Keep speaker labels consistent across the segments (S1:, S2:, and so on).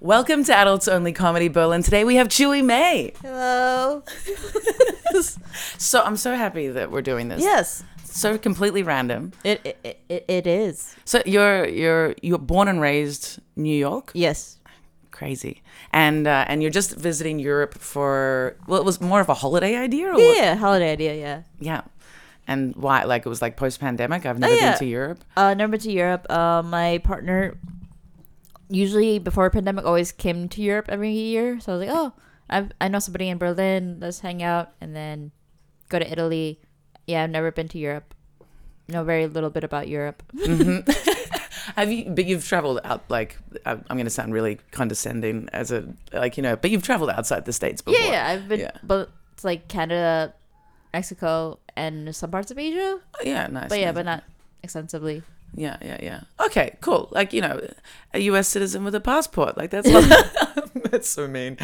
S1: Welcome to Adults Only Comedy Berlin. Today we have Chui Mei.
S2: Hello.
S1: So I'm so happy that we're doing this.
S2: yes,
S1: So completely random.
S2: it it, it it is.
S1: So you're you're you're born and raised New York.
S2: Yes.
S1: Crazy. And uh, and you're just visiting Europe for well, it was more of a holiday idea. Or what?
S2: Yeah, holiday idea. Yeah.
S1: Yeah. And why? Like it was like post pandemic. I've never
S2: Oh, yeah.
S1: been to Europe.
S2: Uh, never been to Europe. Uh, my partner usually before pandemic always came to Europe every year. So I was like, oh, I I know somebody in Berlin. Let's hang out and then go to Italy. Yeah, I've never been to Europe. Know very little bit about Europe. Mm-hmm.
S1: Have you? But you've traveled out. Like I'm I'm going to sound really condescending as a like you know. But you've traveled outside the states before.
S2: Yeah, yeah, I've been,
S1: Yeah.
S2: but it's like Canada, Mexico, and some parts of Asia.
S1: Oh, yeah. Nice.
S2: But yeah,
S1: nice.
S2: but not extensively.
S1: Yeah, yeah, yeah. Okay, cool. Like you know, a U.S. citizen with a passport. Like that's that's so mean.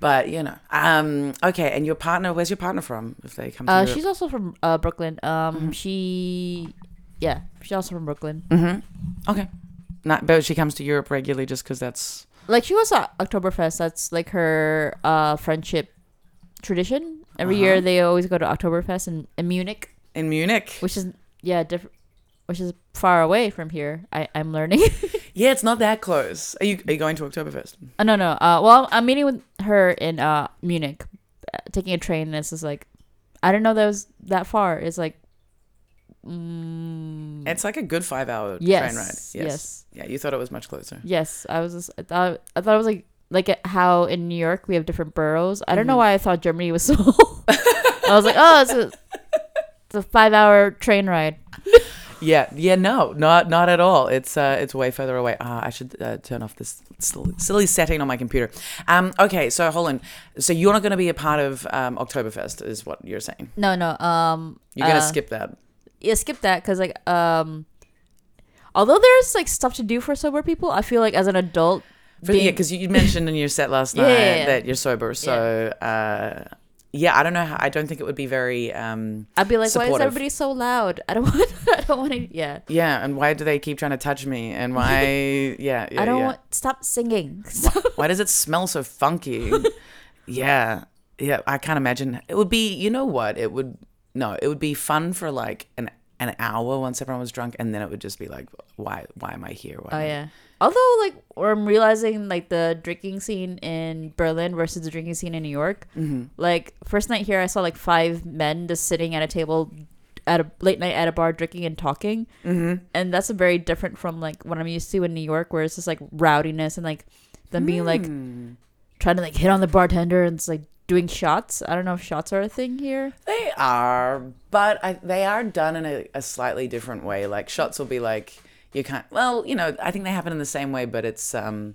S1: But you know, um, okay. And your partner? Where's your partner from? If they come to
S2: Uh,
S1: Europe?
S2: she's also from uh, Brooklyn. Um,
S1: Mm-hmm.
S2: she, yeah, she's also from Brooklyn.
S1: Mm-hmm. Okay. Not, but she comes to Europe regularly just because that's
S2: Like she was at Oktoberfest. That's like her uh friendship tradition. Every year
S1: Uh-huh.
S2: they always go to Oktoberfest in, in Munich,
S1: in Munich.
S2: which is yeah different, which is far away from here. I I'm learning.
S1: Yeah, it's not that close. Are you are you going to Oktoberfest?
S2: uh, no no. Uh, well I'm meeting with her in uh Munich, uh, taking a train. And this is like, I didn't know that was that far. It's like, mm,
S1: It's like a good five hour
S2: Yes,
S1: train ride. Yes.
S2: yes.
S1: Yeah, you thought it was much closer.
S2: Yes, I was. Just, I thought. I thought it was like like how in New York we have different boroughs. I don't
S1: Mm-hmm.
S2: know why I thought Germany was so. I was like, oh, it's a, it's a five hour train ride.
S1: Yeah, yeah, no, not not at all. It's uh, it's way further away. Ah, I should uh, turn off this silly, setting on my computer. Um, okay, so hold on. So you're not going to be a part of um, Oktoberfest, is what you're saying?
S2: No, no. Um,
S1: You're going to
S2: uh,
S1: skip that.
S2: Yeah, skip that because like um, although there's like stuff to do for sober people, I feel like as an adult,
S1: For,
S2: being-
S1: yeah, because you mentioned in your set last
S2: Yeah,
S1: night
S2: yeah, yeah.
S1: that you're sober. So uh, yeah, I don't know. How, I don't think it would be very. Um,
S2: I'd be like, why is everybody so loud? I don't want. I don't want to. Yeah.
S1: yeah, and why do they keep trying to touch me? And why? Yeah, yeah
S2: I don't
S1: yeah.
S2: want. Stop singing.
S1: Why does it smell so funky? yeah. Yeah. I can't imagine. It would be, you know what? It would, no, it would be fun for like an, an hour once everyone was drunk. And then it would just be like, why, why am I here? Why
S2: Oh
S1: am I-
S2: yeah. Although like I'm realizing like the drinking scene in Berlin versus the drinking scene in New York.
S1: Mm-hmm.
S2: Like first night here, I saw like five men just sitting at a table at a late night at a bar drinking and talking,
S1: Mm-hmm.
S2: and that's a very different from like what I'm used to in New York, where it's just like rowdiness and like them being like
S1: Hmm.
S2: trying to like hit on the bartender and it's like doing shots. I don't know if shots are a thing here.
S1: They are, but I, they are done in a, a slightly different way. Like shots will be like, you can't, well, you know, I think they happen in the same way, but it's, um,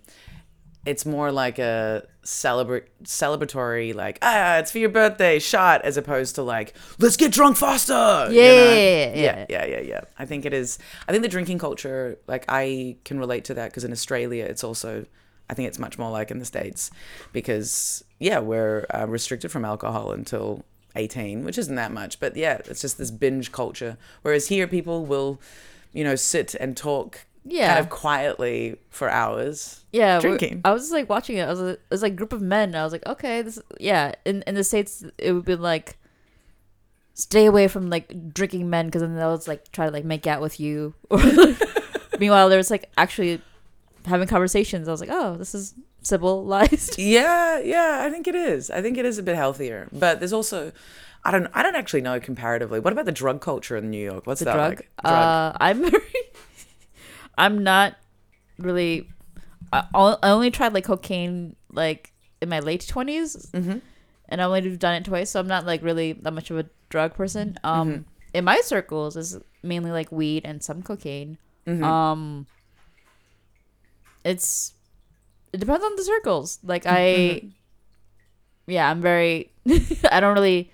S1: it's more like a celebrate celebratory like ah it's for your birthday shot as opposed to like let's get drunk faster you
S2: Yeah,
S1: know?
S2: yeah, yeah,
S1: yeah yeah. yeah yeah i think it is i think the drinking culture like i can relate to that because in australia it's also i think it's much more like in the states because yeah we're uh, restricted from alcohol until 18 which isn't that much but yeah it's just this binge culture. Whereas here people will you know sit and talk
S2: Yeah.
S1: kind of quietly for hours
S2: Yeah,
S1: drinking.
S2: I was just like watching it. I was like, it was like a group of men. I was like, okay, this yeah. In in the states, it would be like stay away from like drinking men because then they'll just, like try to like make out with you. Or meanwhile, there's like actually having conversations. I was like, oh, this is civilized.
S1: Yeah, yeah, I think it is. I think it is a bit healthier. But there's also I don't I don't actually know comparatively. What about the drug culture in New York? What's
S2: The
S1: that
S2: drug.
S1: like? Drug.
S2: Uh, I'm very. I'm not really. I, I only tried like cocaine like in my late 20s
S1: Mhm.
S2: and I only have done it twice, so I'm not like really that much of a drug person. Um,
S1: Mm-hmm.
S2: in my circles is mainly like weed and some cocaine.
S1: Mm-hmm.
S2: Um, it's it depends on the circles. Like I, yeah, I'm very. I don't really.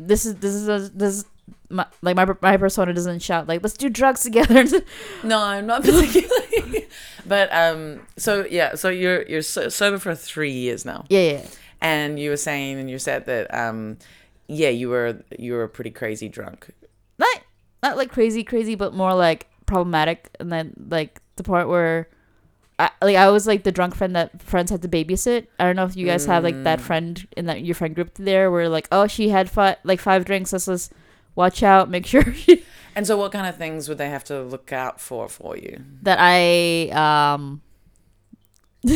S2: This is this is a, this. Is my, like my my persona doesn't shout like let's do drugs together.
S1: No, I'm not particularly. but um, so yeah, so you're you're so, sober for three years now,
S2: yeah, yeah.
S1: and you were saying and you said that um, yeah, you were you were pretty crazy drunk.
S2: not not like crazy crazy but more like problematic and then like the part where I, like I was like the drunk friend that friends had to babysit. I don't know if you guys have like
S1: Mm.
S2: that friend in that your friend group there where like oh she had five like five drinks. Let's just watch out, make sure
S1: And so, what kind of things would they have to look out for for you?
S2: that I um.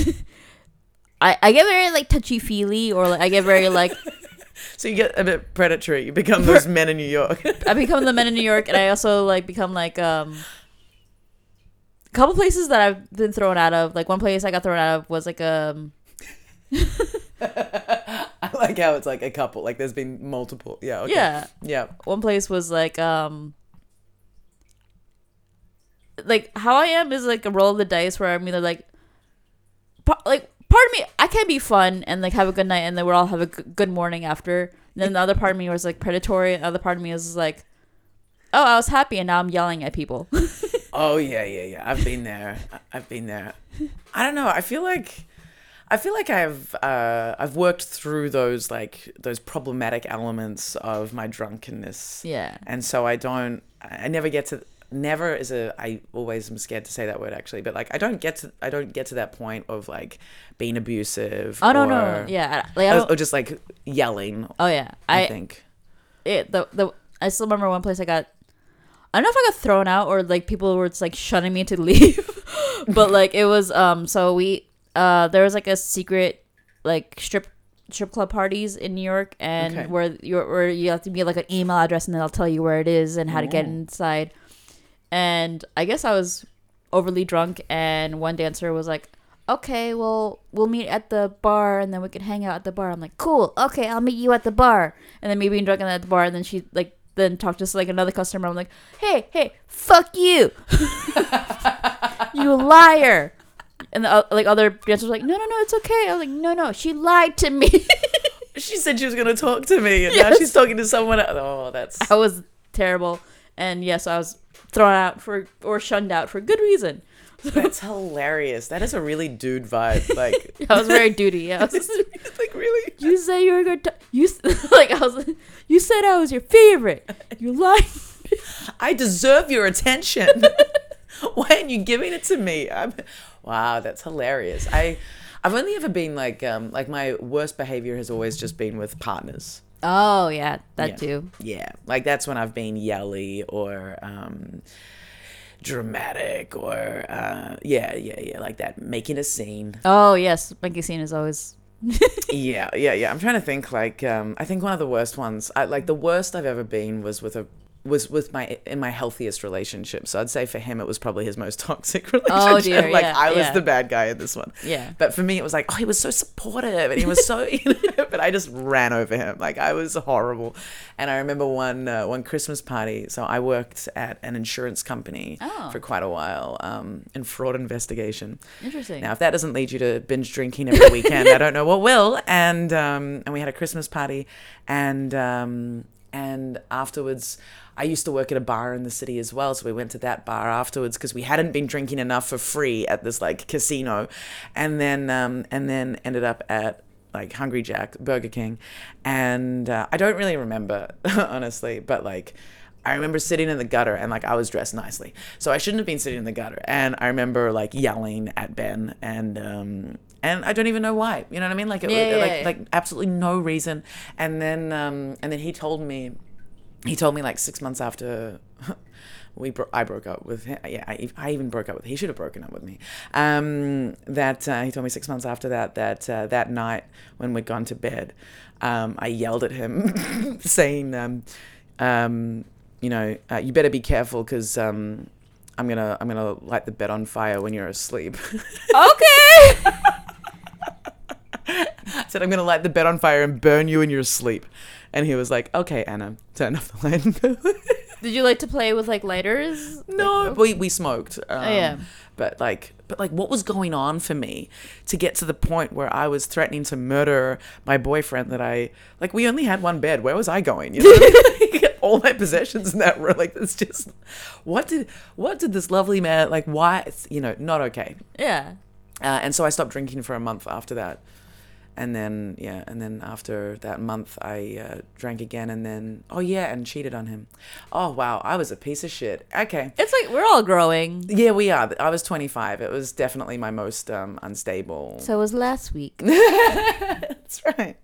S2: I, I get very like touchy feely or like I get very like
S1: So you get a bit predatory. You become those men in New York.
S2: I become the men in New York, and I also like become like um. A couple places that I've been thrown out of. Like one place I got thrown out of was like a.
S1: I like how it's like a couple. Like there's been multiple. Yeah. Okay.
S2: Yeah,
S1: Yeah.
S2: one place was like um. Like how I am is like a roll of the dice where I'm either like, pa- like part of me I can be fun and like have a good night and then we'll all have a g- good morning after. And then the other part of me was like predatory. The other part of me was like, oh I was happy and now I'm yelling at people.
S1: Oh yeah, yeah, yeah. I've been there. I've been there. I don't know. I feel like I feel like I've uh, I've worked through those like those problematic elements of my drunkenness,
S2: yeah.
S1: and so I don't. I never get to. Never is a. I always am scared to say that word actually, but like I don't get to. I don't get to that point of like being abusive.
S2: Oh no no yeah like I
S1: Or,
S2: don't,
S1: or just like yelling.
S2: oh yeah
S1: I,
S2: I,
S1: think.
S2: it the the I still remember one place I got I don't know if I got thrown out or like people were just like shunning me to leave but like it was um so we uh there was like a secret like strip strip club parties in New York and
S1: Okay.
S2: where you where you have to be like an email address and then they'll tell you where it is and how to get inside. And I guess I was overly drunk and one dancer was like okay well we'll meet at the bar and then we can hang out at the bar. I'm like cool okay i'll meet you at the bar. And then me being drunk and at the bar and then she like then talk to like another customer. I'm like hey hey fuck you. You liar. And the uh, like other dancers were like no no no it's okay. I was like no no she lied to me.
S1: She said she was gonna talk to me, and now she's talking to someone else. Oh, that's.
S2: i was terrible. And yes i was thrown out for or shunned out for good reason
S1: That's hilarious. That is a really dude vibe. Like,
S2: i was very duty yeah I was-
S1: like really.
S2: You say you were. T- you like I was. You said I was your favorite. You lied.
S1: I deserve your attention. Why aren't you giving it to me? I'm, wow, that's hilarious. I, I've only ever been like, um, like my worst behavior has always just been with partners.
S2: Oh yeah, that
S1: Yeah.
S2: too.
S1: Yeah, like that's when I've been yelly or um, dramatic or uh, yeah, yeah, yeah, like that, making a scene.
S2: Oh yes, Monkey Scene is always.
S1: yeah, yeah, yeah. I'm trying to think. Like, um, I think one of the worst ones. I, like the worst I've ever been was with a was with my in my healthiest relationship. So I'd say for him it was probably his most toxic relationship.
S2: Oh, dear,
S1: like
S2: yeah,
S1: I was
S2: yeah.
S1: the bad guy in this one.
S2: Yeah.
S1: But for me it was like, oh, he was so supportive and he was so. You know, but I just ran over him. Like I was horrible. And I remember one uh, one Christmas party. So I worked at an insurance company
S2: Oh.
S1: for quite a while um, in fraud investigation.
S2: Interesting.
S1: Now, if that doesn't lead you to binge drinking every weekend, I don't know what will. And um, and we had a Christmas party, and um, and afterwards, I used to work at a bar in the city as well, so we went to that bar afterwards because we hadn't been drinking enough for free at this like casino, and then um, and then ended up at like Hungry Jack, Burger King, and uh, I don't really remember honestly, but like. I remember sitting in the gutter and like I was dressed nicely. So I shouldn't have been sitting in the gutter. And I remember like yelling at Ben and um and I don't even know why. You know what I mean? Like it,
S2: Yeah, yeah,
S1: like
S2: yeah.
S1: like absolutely no reason. And then um and then he told me he told me like 6 months after we bro- I broke up with him. Yeah, I, I even broke up with. He should have broken up with me. Um, that uh, he told me six months after that that uh, that night when we'd gone to bed, um, I yelled at him, saying, um, um, you know, uh, you better be careful because um, I'm gonna I'm gonna light the bed on fire when you're asleep.
S2: okay.
S1: I said I'm gonna light the bed on fire and burn you in your sleep. And he was like, "Okay, Anna, turn off the light." and go."
S2: Did you like to play with like lighters?
S1: No,
S2: Like,
S1: we we smoked. Um,
S2: Oh, yeah.
S1: But like, but like, what was going on for me to get to the point where I was threatening to murder my boyfriend? That I like, we only had one bed. Where was I going? You know, what I mean? Like, all my possessions in that room. Like, it's just, what did what did this lovely man like? Why? It's, you know, not okay.
S2: yeah.
S1: Uh, and so I stopped drinking for a month after that. And then yeah, and then after that month, I uh, drank again, and then oh yeah, and cheated on him. Oh wow, I was a piece of shit. Okay,
S2: It's like we're all growing.
S1: yeah, we are. I was 25. It was definitely my most um, unstable.
S2: So it was last week.
S1: That's right.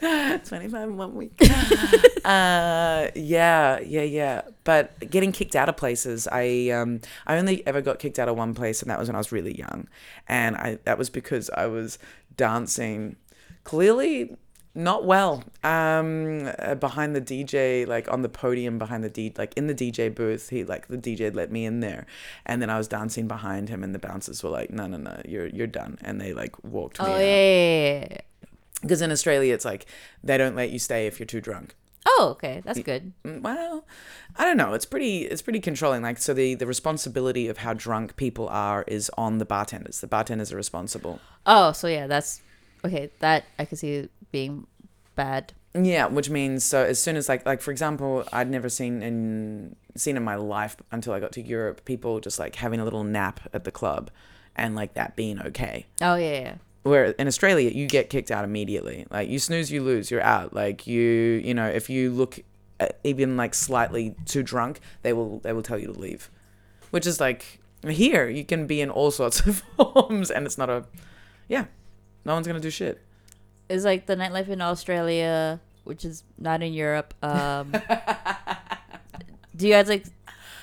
S1: 25 in one week. uh, yeah, yeah, yeah. But getting kicked out of places, I um, I only ever got kicked out of one place, and that was when I was really young, and I that was because I was dancing, clearly not well, um, uh, behind the DJ, like on the podium behind the D, like in the DJ booth. He like the DJ let me in there, and then I was dancing behind him, and the bouncers were like, "No, no, no, you're you're done," and they like walked me
S2: Oh
S1: out
S2: yeah.
S1: Because in Australia it's like they don't let you stay if you're too drunk.
S2: Oh, okay, that's good.
S1: Mm, Well, I don't know. It's pretty it's pretty controlling. Like so the the responsibility of how drunk people are is on the bartenders. The bartenders are responsible.
S2: Oh, so yeah, that's okay. That I could see being bad.
S1: Yeah, which means so as soon as like like for example, I'd never seen in seen in my life until I got to Europe people just like having a little nap at the club and like that being okay.
S2: Oh yeah, yeah.
S1: Where in Australia you get kicked out immediately. Like you snooze, you lose. You're out. Like you, you know, if you look even like slightly too drunk, they will they will tell you to leave. Which is like here you can be in all sorts of forms, and it's not a, yeah, no one's gonna do shit.
S2: It's like the nightlife in Australia, which is not in Europe. Um, do you guys like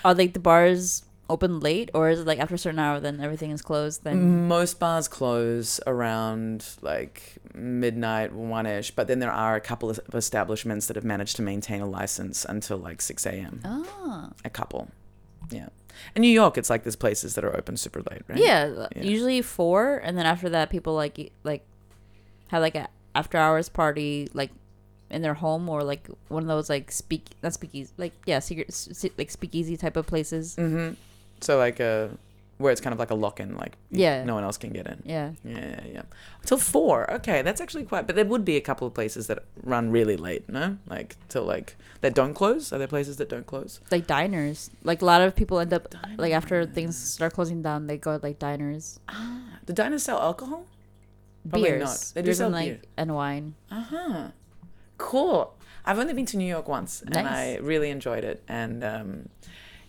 S2: are like the bars open late, or is it like after a certain hour then everything is closed? Then
S1: Most bars close around like midnight, one ish, but then there are a couple of establishments that have managed to maintain a license until like six a.m.
S2: oh
S1: A couple, yeah. In New York, it's like there's places that are open super late, right?
S2: yeah,
S1: Yeah.
S2: usually four, and then after that people like like have like a after hours party like in their home or like one of those like speak not speakeasy like yeah secret s- like speakeasy type of places.
S1: Mm-hmm. So like uh where it's kind of like a lock in, like
S2: Yeah.
S1: no one else can get in.
S2: Yeah.
S1: Yeah, yeah, yeah. Till four. Okay, that's actually quite. But there would be a couple of places that run really late. No, like till like that don't close. Are there places that don't close?
S2: like diners. Like a lot of people end up like after things start closing down, they go like diners.
S1: Ah, the diners sell alcohol? Probably
S2: beers,
S1: not. They do
S2: beers
S1: sell
S2: and like
S1: beer.
S2: and wine.
S1: Uh huh. Cool. I've only been to New York once, and I really enjoyed it. And um,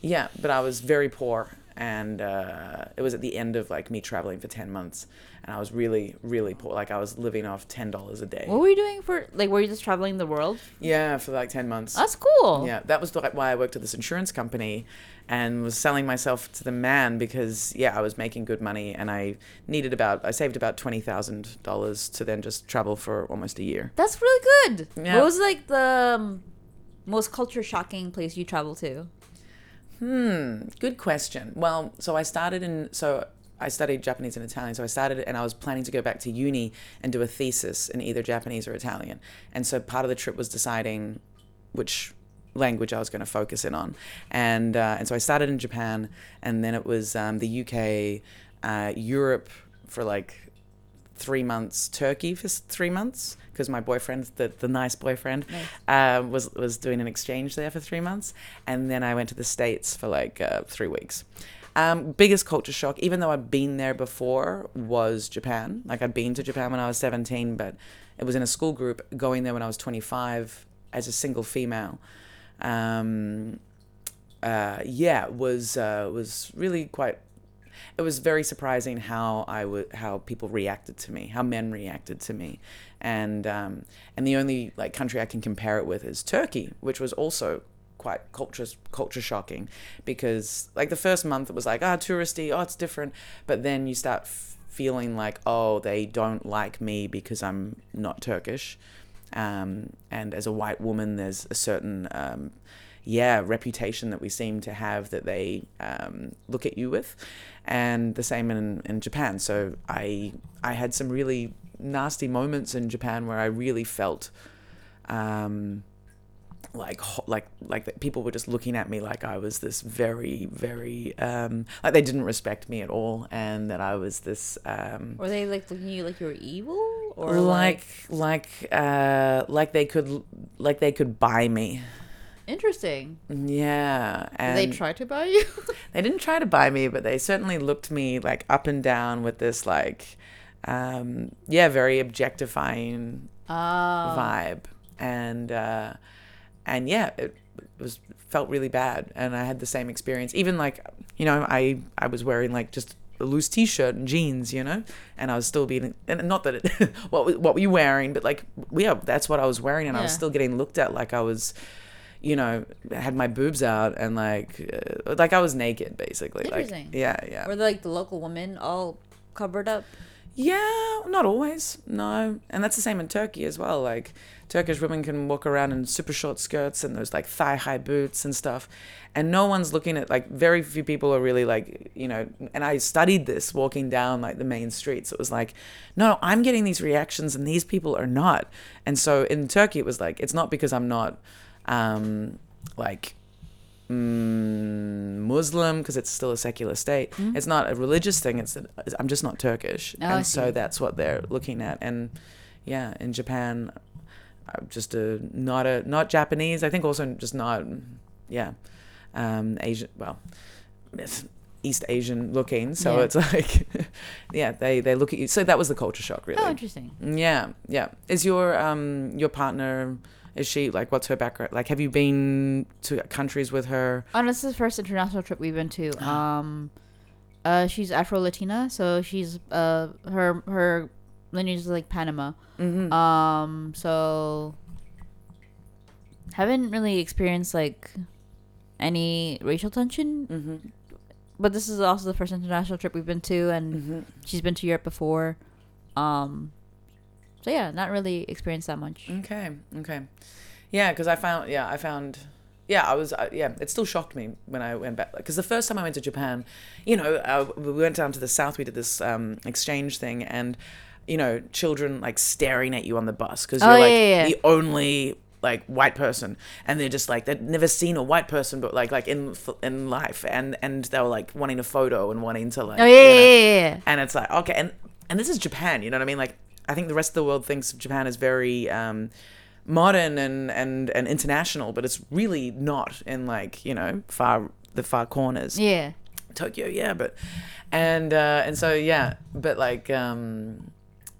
S1: yeah, but I was very poor, and uh, it was at the end of like me traveling for ten months, and I was really, really poor. Like I was living off ten dollars a day.
S2: What were you doing for like? Were you just traveling the world?
S1: Yeah, for like ten months.
S2: That's cool.
S1: Yeah, that was like why I worked at this insurance company and was selling myself to the man because yeah, I was making good money and I needed about I saved about twenty thousand dollars to then just travel for almost a year.
S2: That's really good.
S1: Yeah.
S2: What was like the um, most culture shocking place you traveled to?
S1: Hmm, good question. Well, so I started in so I studied Japanese and Italian, so I started and I was planning to go back to uni and do a thesis in either Japanese or Italian. And so part of the trip was deciding which language I was going to focus in on. And uh, and so I started in Japan, and then it was um, the UK, uh, Europe for like three months, Turkey for three months because my boyfriend, the, the nice boyfriend, uh, was was doing an exchange there for three months, and then I went to the states for like uh, three weeks. Um, biggest culture shock, even though I'd been there before, was Japan. Like I'd been to Japan when I was seventeen, but it was in a school group. Going there when I was twenty five as a single female. Um, uh, yeah, was uh, was really quite it was very surprising how I how people reacted to me, how men reacted to me, and um, and the only like country I can compare it with is Turkey, which was also quite culture culture shocking, because like the first month it was like ah touristy, oh it's different, but then you start f- feeling like oh they don't like me because I'm not Turkish, um, and as a white woman there's a certain um, yeah reputation that we seem to have that they um, look at you with and the same in, in Japan. So I I had some really nasty moments in Japan where I really felt um, like like like that people were just looking at me like I was this very very um, like they didn't respect me at all and that I was this um,
S2: Were they like looking at you like you were evil or
S1: or like like uh, like they could like they could buy me
S2: interesting?
S1: yeah
S2: Did they try to buy you?
S1: They didn't try to buy me, but they certainly looked me like up and down with this like um, yeah, very objectifying
S2: Oh.
S1: vibe, and uh, and yeah, it was felt really bad, and I had the same experience. Even like, you know, I I was wearing like just a loose t-shirt and jeans, you know, and I was still being, and not that it, what what were you wearing, but like, yeah, that's what I was wearing, and I was still getting looked at like I was. You know, had my boobs out and like, uh, like I was naked basically. Like,
S2: Interesting.
S1: yeah, yeah.
S2: Were like the local women all covered up?
S1: Yeah, not always. No. And that's the same in Turkey as well. Like Turkish women can walk around in super short skirts and those like thigh high boots and stuff. And no one's looking at like very few people are really like, you know, and I studied this walking down like the main streets. It was like, no, I'm getting these reactions and these people are not. And so in Turkey it was like it's not because I'm not um like mm, Muslim because it's still a secular state. It's not a religious thing. It's that I'm just not Turkish,
S2: Oh,
S1: and so that's what they're looking at. And yeah, in Japan, I'm just a not a not Japanese. I think also just not yeah, um, Asian. Well, it's East Asian looking. So
S2: Yeah.
S1: it's like yeah, they they look at you. So that was the culture shock, really.
S2: Oh, interesting.
S1: Yeah, yeah. Is your um your partner is she like what's her background? Like have you been to countries with her?
S2: Oh, this is the first international trip we've been to. Um, uh, she's Afro Latina, so she's uh her her lineage is like Panama.
S1: Mm-hmm.
S2: Um, so haven't really experienced like any racial tension,
S1: mm-hmm.
S2: but this is also the first international trip we've been to, and
S1: Mm-hmm.
S2: she's been to Europe before. Um, so yeah, not really experienced that much.
S1: Okay, okay. Yeah, because I found yeah I found yeah I was uh, yeah it still shocked me when I went back because the first time I went to Japan, you know uh, we went down to the south we did this um, exchange thing and you know children like staring at you on the bus because you're
S2: Oh,
S1: like
S2: yeah, yeah,
S1: the only like white person and they're just like they'd never seen a white person but like like in in life and and they were like wanting a photo and wanting to like
S2: Oh yeah,
S1: you know,
S2: yeah, yeah, yeah.
S1: and it's like okay and and this is japan you know what i mean like i think the rest of the world thinks japan is very um modern and and and international but it's really not in like you know far the far corners
S2: Yeah.
S1: tokyo yeah but and uh and so yeah but like um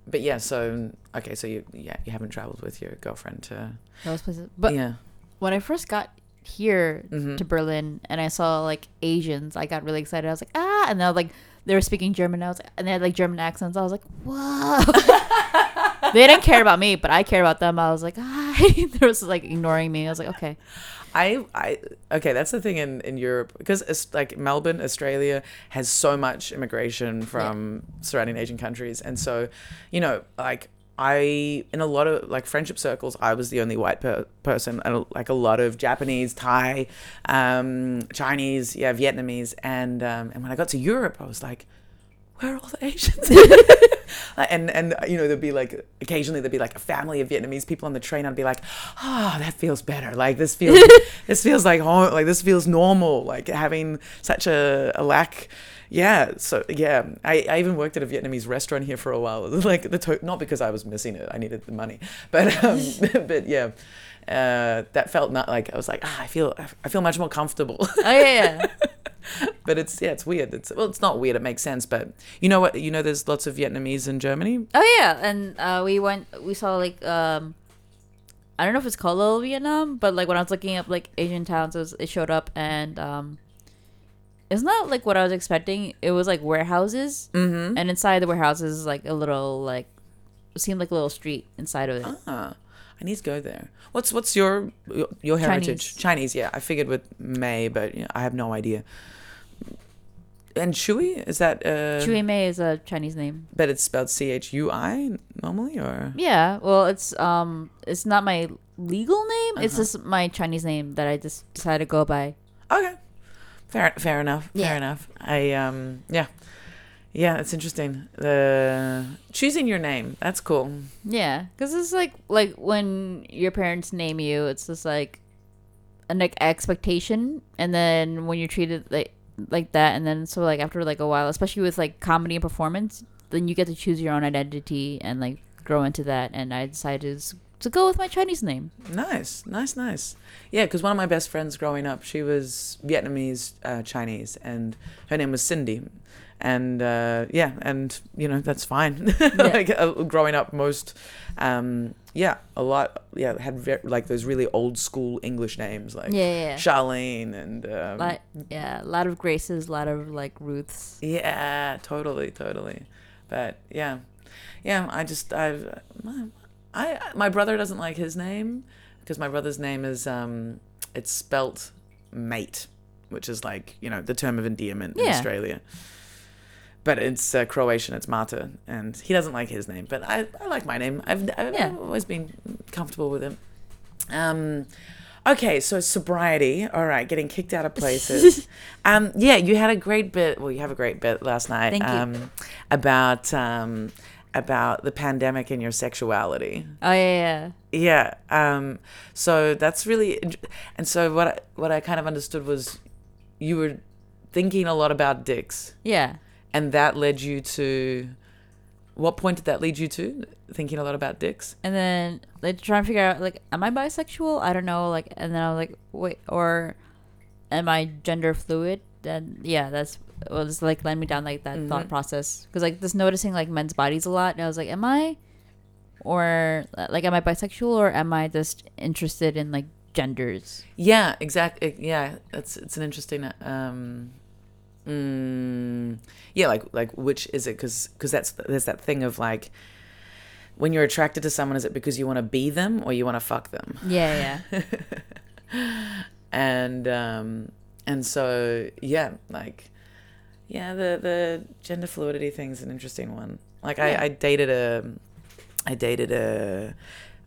S1: but yeah so okay so you yeah you haven't traveled with your girlfriend to
S2: Those places. But
S1: yeah
S2: when I first got here
S1: Mhm.
S2: to Berlin and I saw like Asians, I got really excited. I was like, ah, and then I was like they were speaking German. I was and they had like German accents. I was like, whoa. they didn't care about me, but I cared about them. I was like, hi. they were just like ignoring me. I was like, okay.
S1: I, I, okay, that's the thing in, in Europe because it's like Melbourne, Australia has so much immigration from surrounding Asian countries, and so, you know, like I in a lot of like friendship circles, I was the only white per- person, and like a lot of Japanese, Thai, um, Chinese, yeah, Vietnamese, and um, and when I got to Europe, I was like, where are all the Asians? And and you know there'd be like occasionally there'd be like a family of Vietnamese people on the train. I'd be like, oh, that feels better. Like this feels this feels like home. Like this feels normal. Like having such a, a lack. Yeah. So yeah, I, I even worked at a Vietnamese restaurant here for a while. Like the to- not because I was missing it. I needed the money, but um, but yeah. Uh, that felt not like I was like ah, I feel I feel much more comfortable.
S2: Oh yeah, yeah.
S1: but it's yeah, it's weird. It's well, it's not weird. It makes sense. But you know what? You know, there's lots of Vietnamese in Germany.
S2: Oh yeah, and uh, we went. We saw like um, I don't know if it's called Little Vietnam, but like when I was looking up like Asian towns, it, was, it showed up, and um, it's not like what I was expecting. It was like warehouses,
S1: Mm-hmm.
S2: and inside the warehouses is like a little like seemed like a little street inside of it.
S1: Ah, I need to go there. What's what's your your, heritage? Chinese. yeah. I figured with May, but you know, I have no idea. And Chui is that? Uh,
S2: Chui Mei is a Chinese name.
S1: But it's spelled C H U I normally, or
S2: Yeah, well, it's um, it's not my legal name. It's
S1: Uh-huh.
S2: just my Chinese name that I just decided to go by.
S1: okay, fair fair enough. Fair enough. I um yeah. Yeah, it's interesting. The choosing your name, that's cool.
S2: Yeah, because it's like like when your parents name you, it's just like an like, expectation, and then when you're treated like like that, and then so like after like a while, especially with like comedy and performance, then you get to choose your own identity and like grow into that. And I decided to, to go with my Chinese name.
S1: Nice, nice, nice. Yeah, because one of my best friends growing up, she was Vietnamese, uh, Chinese, and her name was Cindy. and uh, yeah, and you know that's fine. like uh, growing up, most um, yeah, a lot yeah had like those really old school English names like
S2: Yeah, yeah, yeah.
S1: Charlene and um,
S2: Like, yeah, a lot of Graces, a lot of like Ruths.
S1: yeah, totally, totally. But yeah, yeah, I just I've I my brother doesn't like his name because my brother's name is um it's spelt mate, which is like you know the term of endearment in Australia. But it's uh, Croatian. It's Mata, and he doesn't like his name. But I, I like my name. I've, I've
S2: Yeah.
S1: always been comfortable with it. Um, okay, so sobriety. All right, getting kicked out of places. um, yeah, you had a great bit. Well, you have a great bit last night.
S2: Thank you.
S1: Um, about um, about the pandemic and your sexuality.
S2: Oh yeah, yeah.
S1: Yeah. Um, so that's really, and so what I, what I kind of understood was you were thinking a lot about dicks,
S2: Yeah.
S1: and that led you to. What point did that lead you to? Thinking a lot about dicks.
S2: And then like trying to figure out like, am I bisexual? I don't know. Like, and then I was like, wait, or am I gender fluid? Then yeah, that's was like led me down like that
S1: Mm-hmm.
S2: thought process because like just noticing like men's bodies a lot. And I was like, am I, or like, am I bisexual or am I just interested in like genders?
S1: Yeah, exactly. Yeah, it's it's an interesting. Um, mm, yeah, like like which is it? Because because that's there's that thing of like when you're attracted to someone, is it because you want to be them or you want to fuck them?
S2: Yeah, yeah.
S1: and um and so yeah like yeah the the gender fluidity thing's an interesting one like
S2: Yeah.
S1: i i dated a i dated a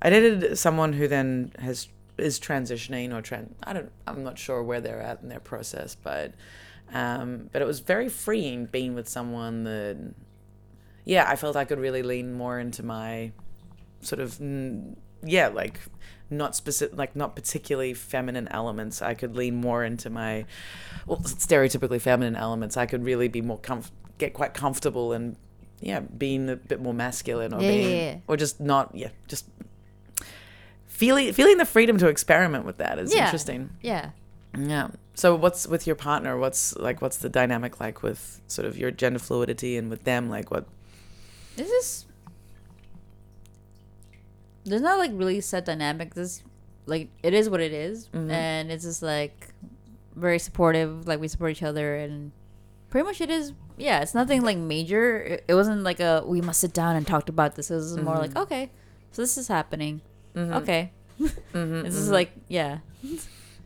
S1: i dated someone who then has is transitioning or tran i don't i'm not sure where they're at in their process but um but it was very freeing being with someone that yeah i felt i could really lean more into my sort of yeah like not specific like not particularly feminine elements. I could lean more into my well stereotypically feminine elements. I could really be more comf- get quite comfortable and yeah being a bit more masculine or
S2: Yeah,
S1: being
S2: yeah, yeah.
S1: or just not yeah just feeling feeling the freedom to experiment with that is interesting.
S2: Yeah.
S1: yeah. So what's with your partner? What's like what's the dynamic like with sort of your gender fluidity and with them? Like what
S2: This is there's not like really set dynamic. This like it is what it is,
S1: Mhm.
S2: and it's just like very supportive. Like we support each other, and pretty much it is. Yeah, it's nothing like major. It, it wasn't like a we must sit down and talked about this. It was more like okay, so this is happening.
S1: Mhm.
S2: Okay, this is
S1: mhm.
S2: like yeah,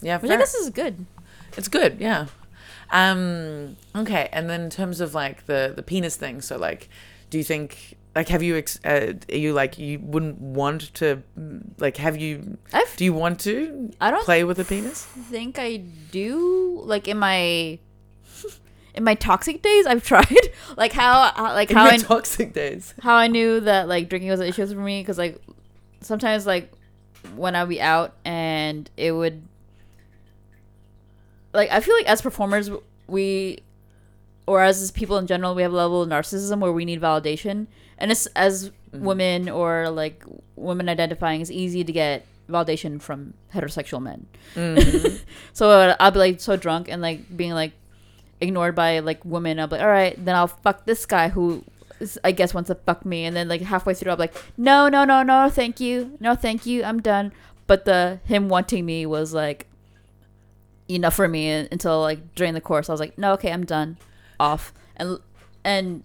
S1: yeah
S2: which
S1: fair.
S2: I guess is good.
S1: It's good, yeah. Um, okay, and then in terms of like the the penis thing, so like, do you think like have you ex- uh, are you like you wouldn't want to like have you
S2: I've
S1: do you want to
S2: I don't
S1: play with a penis?
S2: I think I do. Like in my in my toxic days, I've tried. Like how, how like
S1: In
S2: how
S1: your
S2: I
S1: toxic days.
S2: how I knew that like drinking was an issue for me because like sometimes like when I'd be out and it would like I feel like as performers we or as people in general we have a level of narcissism where we need validation and it's as women or like women identifying it's easy to get validation from heterosexual men
S1: Mhm.
S2: so uh, I'll be like so drunk and like being like ignored by like women. I'll be like, all right, then I'll fuck this guy who is, I guess wants to fuck me. And then like halfway through, I'll be like, no, no, no, no, thank you, no, thank you, I'm done. But the him wanting me was like enough for me until like during the course, I was like, no, okay, I'm done, off. And and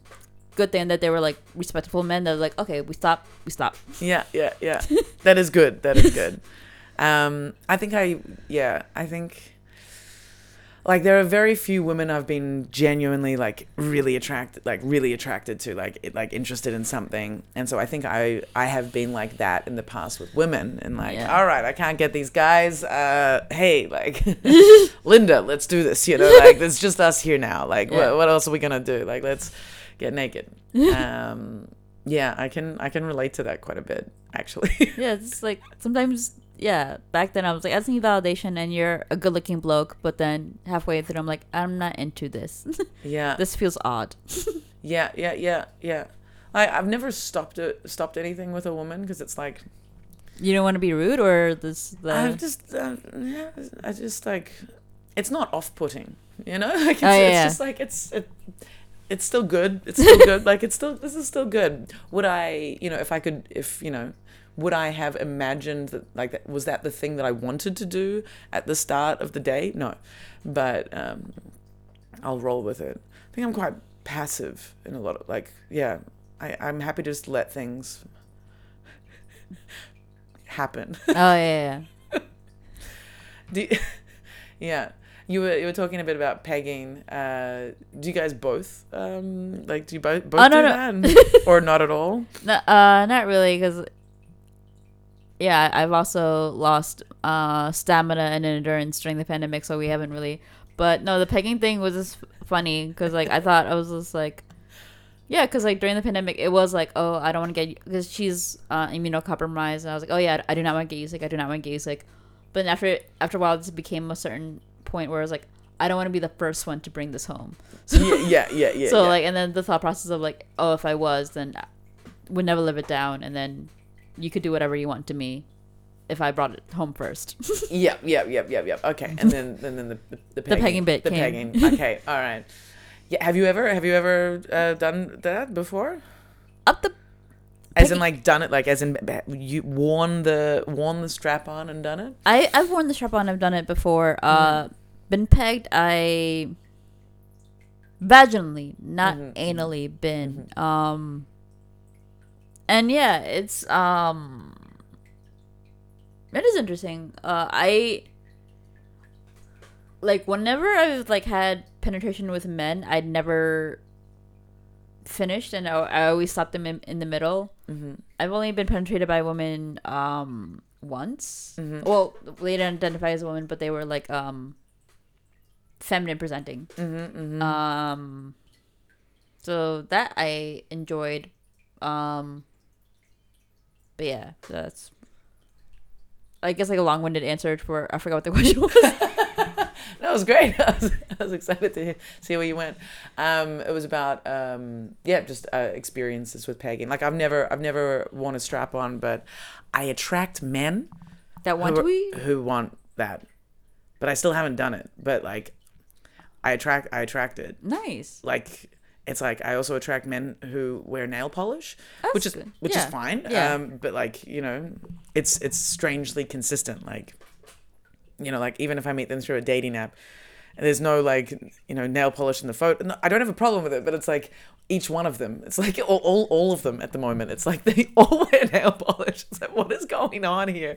S2: good thing that they were like respectful men. They're like, okay, we stop, we stop.
S1: Yeah, yeah, yeah. that is good. That is good. Um, I think I, yeah, I think, like, there are very few women I've been genuinely like really attracted, like really attracted to, like, like interested in something, and so I think I, I have been like that in the past with women, and like,
S2: Yeah.
S1: all right, I can't get these guys. Uh, hey, like, Linda, let's do this. You know, like, it's just us here now. Like,
S2: Yeah.
S1: what, what else are we gonna do? Like, let's get naked. um, yeah, I can I can relate to that quite a bit actually.
S2: yeah, it's like sometimes. Yeah, back then I was like, I just need validation, and you're a good-looking bloke. But then halfway through, I'm like, I'm not into this.
S1: yeah,
S2: this feels odd.
S1: yeah, yeah, yeah, yeah. I I've never stopped it stopped anything with a woman because it's like
S2: You don't want to be rude, or this the
S1: I've just uh, yeah, I just like it's not off putting, you know. Like it's,
S2: Oh, yeah,
S1: it's just like it's it, it's still good. It's still good. Like it's still this is still good. Would I, you know, if I could, if you know, would I have imagined that like that was that the thing that I wanted to do at the start of the day? No, but um, I'll roll with it. I think I'm quite passive in a lot of like yeah. I I'm happy to just let things happen.
S2: Oh yeah, yeah.
S1: Do you- yeah. You were you were talking a bit about pegging. Uh, do you guys both um like do you both both
S2: Oh,
S1: do
S2: no, no.
S1: that or not at all?
S2: No, uh, not really, because yeah, I've also lost uh stamina and endurance during the pandemic, so we haven't really. But no, the pegging thing was just funny because like I thought I was just like, yeah, because like during the pandemic, it was like, oh, I don't want to get because she's uh, immunocompromised, and I was like, oh yeah, I do not want to get you sick. I do not want to get you sick. But then after after a while, this became a certain point where I was like, I don't want to be the first one to bring this home.
S1: yeah, yeah, yeah, yeah.
S2: so
S1: yeah.
S2: like and then the thought process of like oh if i was then I would never live it down and then you could do whatever you want to me if i brought it home first
S1: yeah, yeah, yeah, yeah, yeah. Okay, and then and then the the, the pegging,
S2: pegging bit
S1: the
S2: came.
S1: pegging. Okay, all right. Yeah, have you ever have you ever uh, done that before?
S2: up the
S1: As in, like, done it, like, as in, you worn the worn the strap on and done it.
S2: i i've worn the strap on i've done it before uh been pegged i vaginally not
S1: Mhm, mhm,
S2: anally been um and yeah it's um it is interesting uh i like whenever i've like had penetration with men i'd never finished and i, I always stopped them in, in the middle
S1: Mm-hmm.
S2: i've only been penetrated by women um once
S1: Mhm.
S2: well they didn't identify as a woman but they were like um feminine presenting
S1: Mm-hmm, mm-hmm.
S2: um so that i enjoyed um but yeah that's i guess like a long-winded answer for i forgot what the question was
S1: that was great. I was, I was excited to hear, see where you went. Um, it was about um, yeah, just uh, experiences with pegging. Like I've never, I've never worn a strap on, but I attract men
S2: that want
S1: who,
S2: tweet
S1: who want that, but I still haven't done it. But like, I attract, I attract it.
S2: nice
S1: Like it's like I also attract men who wear nail polish,
S2: That's
S1: which is
S2: good.
S1: which
S2: Yeah.
S1: is fine.
S2: Yeah.
S1: Um, but like you know, it's it's strangely consistent. Like you know, like even if I meet them through a dating app, and there's no like you know nail polish in the photo. No, I don't have a problem with it, but it's like each one of them. It's like all, all, all of them at the moment. It's like they all wear nail polish. It's like what is going on here?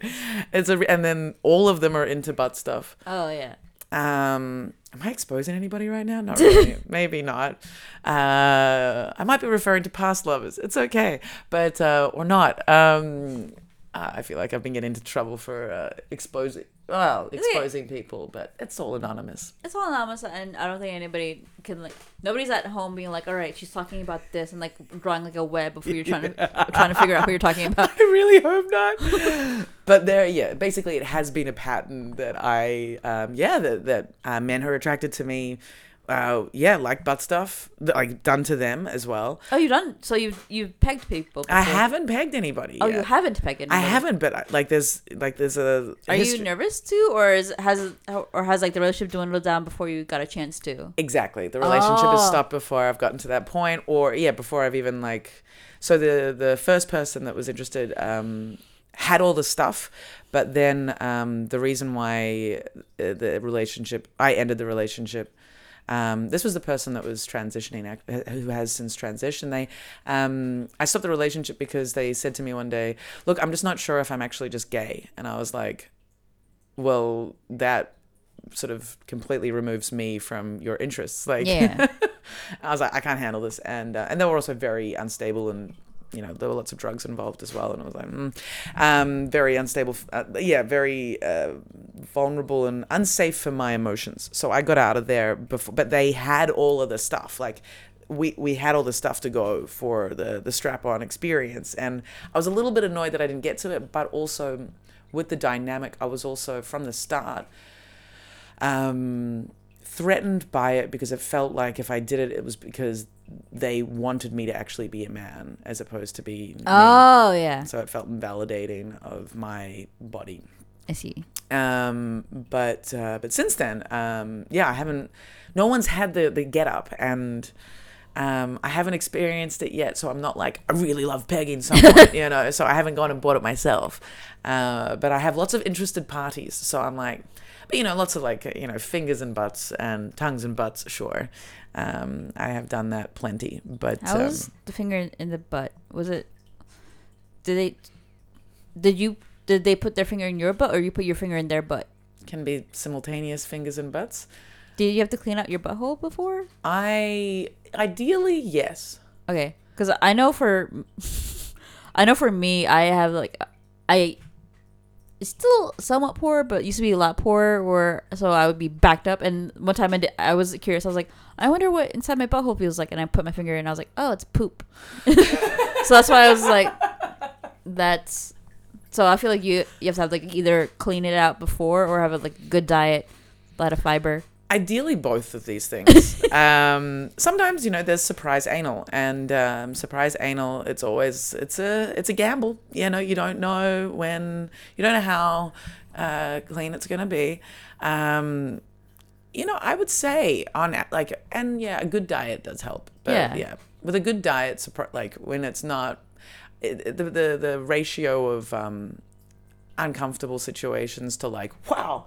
S1: It's a and then all of them are into butt stuff.
S2: oh yeah
S1: Um, am I exposing anybody right now? Not really. Maybe not. Uh, I might be referring to past lovers. It's okay, but uh, or not. Um, uh, I feel like I've been getting into trouble for uh, exposing. Well, exposing people, but it's all anonymous.
S2: it's all anonymous and i don't think anybody can like nobody's at home being like all right she's talking about this and like drawing like a web before you're trying to trying to figure out who you're talking about
S1: I really hope not. but there, yeah, basically, it has been a pattern that I, um, yeah, that that uh, men who are attracted to me, uh, yeah, like butt stuff, like done to them as well.
S2: oh you done so you've you've pegged people
S1: I haven't pegged anybody.
S2: oh
S1: yet.
S2: you haven't pegged
S1: I haven't, but I- like there's like there's a.
S2: Are
S1: history-
S2: you nervous too, or is has or has like the relationship dwindled down before you got a chance to?
S1: Exactly. The relationship has
S2: Oh.
S1: stopped before I've gotten to that point, or yeah, before I've even like. So the the first person that was interested um, had all the stuff, but then um, the reason why uh, the relationship I ended the relationship. Um, this was the person that was transitioning, who has since transitioned. They, um, I stopped the relationship because they said to me one day, "Look, I'm just not sure if I'm actually just gay," and I was like, "Well, that sort of completely removes me from your interests. Like,
S2: Yeah.
S1: I was like, I can't handle this, and uh, and they were also very unstable, and you know there were lots of drugs involved as well, and I was like, mm. um, very unstable, uh, yeah, very uh, vulnerable and unsafe for my emotions. So I got out of there before, but they had all of the stuff, like. We, we had all the stuff to go for the, the strap on experience. And I was a little bit annoyed that I didn't get to it, but also with the dynamic, I was also from the start um, threatened by it because it felt like if I did it, it was because they wanted me to actually be a man as opposed to be me.
S2: Oh yeah,
S1: So it felt invalidating of my body.
S2: I see.
S1: Um, but uh, but since then, um, yeah, I haven't. No one's had the the get up, and Um, I haven't experienced it yet, so I'm not like I really love pegging someone, you know. So I haven't gone and bought it myself. Uh, but I have lots of interested parties, so I'm like, but you know, lots of like you know fingers and butts and tongues and butts. Sure, um, I have done that plenty. But
S2: How
S1: um,
S2: was the finger in the butt? Was it? Did they? Did you? Did they put their finger in your butt, or you put your finger in their butt?
S1: can be simultaneous fingers and butts.
S2: Did you have to clean out your butthole before?
S1: I ideally yes.
S2: Okay, because I know for, I know for me, I have like, I, it's still somewhat poor, but used to be a lot poorer. Where so I would be backed up, and one time I did, I was curious. I was like, I wonder what inside my butthole feels like, and I put my finger in, and I was like, oh, it's poop. so that's why I was like, that's. So I feel like you you have to have like either clean it out before or have a like good diet, a lot of fiber.
S1: Ideally, both of these things. um, sometimes you know there's surprise anal, and um, surprise anal. It's always it's a it's a gamble. You know you don't know when you don't know how uh, clean it's gonna be. Um, you know I would say on like and yeah a good diet does help. But
S2: Yeah.
S1: yeah, with a good diet, like when it's not it, it- the the the ratio of um, uncomfortable situations to like wow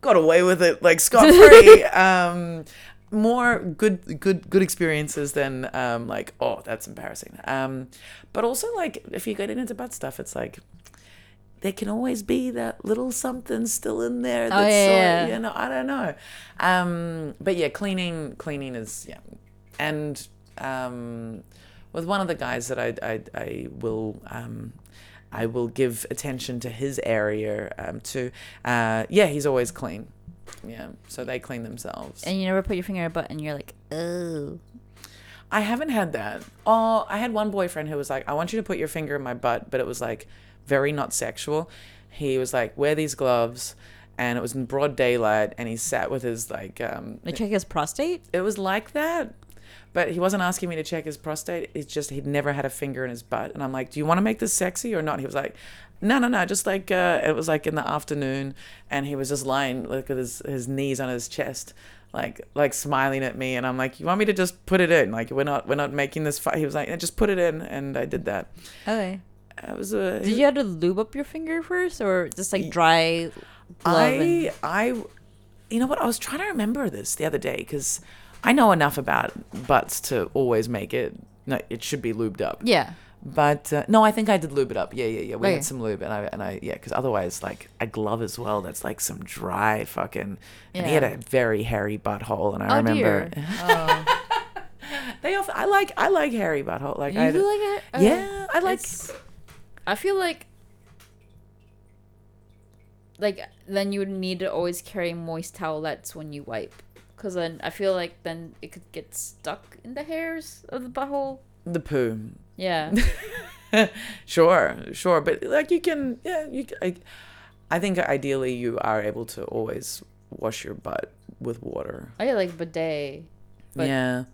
S1: got away with it like scot free. um, more good good good experiences than um, like oh that's embarrassing. Um, but also like if you get into bad stuff, it's like there can always be that little something still in there. That's
S2: Oh, yeah,
S1: sort
S2: yeah.
S1: you know I don't know. Um, but yeah, cleaning cleaning is yeah, and um, with one of the guys that I I, I will um, I will give attention to his area um, to. Uh, yeah, he's always clean. Yeah, so they clean themselves.
S2: And you never put your finger in a butt, and you're like, oh.
S1: I haven't had that. Oh, I had one boyfriend who was like, "I want you to put your finger in my butt," but it was like very not sexual. He was like, "Wear these gloves." And it was in broad daylight, and he sat with his like um,
S2: They check his prostate.
S1: it was like that but he wasn't asking me to check his prostate. It's just he'd never had a finger in his butt. And i'm like do you want to make this sexy or not? He was like no no no just like uh, it was like in the afternoon. And he was just lying like with his, his knees on his chest like like smiling at me. And i'm like you want me to just put it in? Like we're not we're not making this fight he was like "Yeah, just put it in. And i did that.
S2: Okay.
S1: it was a
S2: Did you have to lube up your finger first, or just like dry glove? and-
S1: I, I, you know what? I was trying to remember this the other day because I know enough about butts to always make it. No, it should be lubed up.
S2: yeah.
S1: But uh, no, I think I did lube it up. Yeah, yeah, yeah. We
S2: Okay.
S1: had some lube, and I, and I, yeah, because otherwise, like a glove as well. That's like some dry fucking. And he had
S2: Yeah.
S1: a very hairy butthole, and I
S2: Oh
S1: remember
S2: dear. Oh.
S1: they. Often, I like, I like hairy butthole. Like
S2: you
S1: I,
S2: do like it? Okay.
S1: yeah, I like.
S2: It's- I feel like like then you would need to always carry moist towelettes when you wipe, because then I feel like then it could get stuck in the hairs of the butthole.
S1: the poo.
S2: Yeah.
S1: sure, sure, but like you can, yeah, you. I, I think ideally you are able to always wash your butt with water.
S2: I like bidet. But-
S1: yeah,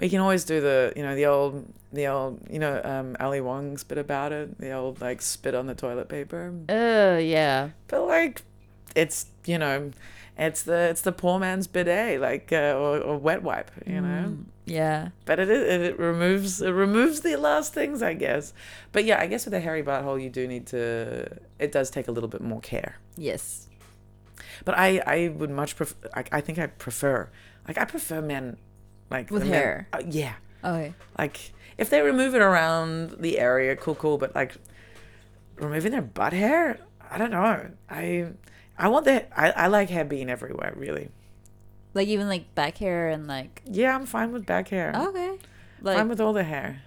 S1: you can always do the, you know, the old, the old, you know, um, Ali Wong's bit about it, the old like spit on the toilet paper.
S2: Uh, yeah.
S1: But like, it's you know, it's the it's the poor man's bidet, like uh, or, or wet wipe, you know.
S2: Mm, yeah.
S1: But it, is- it it removes it removes the last things, I guess. But yeah, I guess with a hairy butthole, you do need to. It does take a little bit more care.
S2: Yes.
S1: But I I would much prefer. I, I think I prefer like I prefer men like
S2: With
S1: the men-
S2: hair.
S1: uh, yeah,
S2: Okay.
S1: like if they remove it around the area, cool, cool. But like removing their butt hair, I don't know. I I want that. I I like hair being everywhere. Really.
S2: Like even like back hair and like
S1: Yeah, I'm fine with back hair.
S2: okay. Like
S1: fine with all the hair.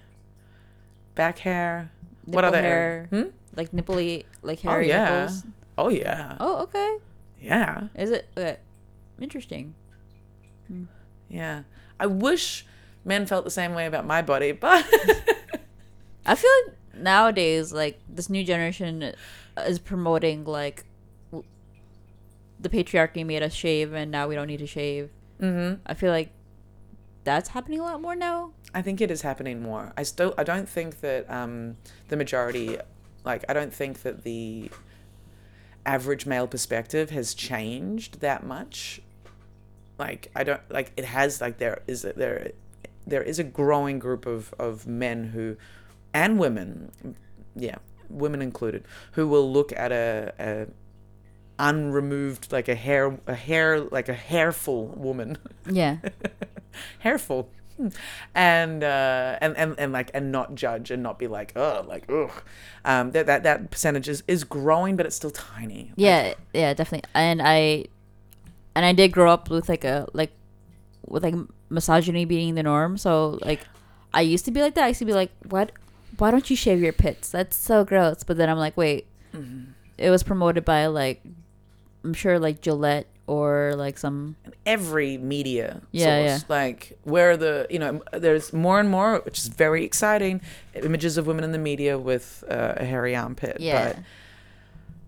S1: Back hair. what other
S2: hair,
S1: Hmm?
S2: like nipply, like
S1: Oh, yeah.
S2: nipples.
S1: Oh yeah.
S2: Oh, okay.
S1: Yeah.
S2: Is it okay. interesting?
S1: Yeah. I wish men felt the same way about my body, but
S2: I feel like nowadays, like this new generation is promoting like the patriarchy made us shave, and now we don't need to shave.
S1: hmm
S2: I feel like that's happening a lot more now.
S1: I think it is happening more. I still I don't think that um the majority like I don't think that the average male perspective has changed that much. Like I don't like it has like there is there there is a growing group of of men who, and women, yeah, women included, who will look at a, a unremoved like a hair a hair like a hairful woman
S2: Yeah.
S1: hairful and uh and, and and like and not judge and not be like oh like ugh um that that, that percentage is, is growing but it's still tiny
S2: Yeah, yeah, definitely. And I and I did grow up with like a like with like misogyny being the norm. So like I used to be like that. I used to be like, "What? Why don't you shave your pits? That's so gross." But then I'm like, "Wait."
S1: Mm-hmm.
S2: It was promoted by like I'm sure like Gillette or like some
S1: every media
S2: Yeah,
S1: source. Like where the you know there's more and more which is very exciting images of women in the media with uh, a hairy armpit.
S2: Yeah.
S1: but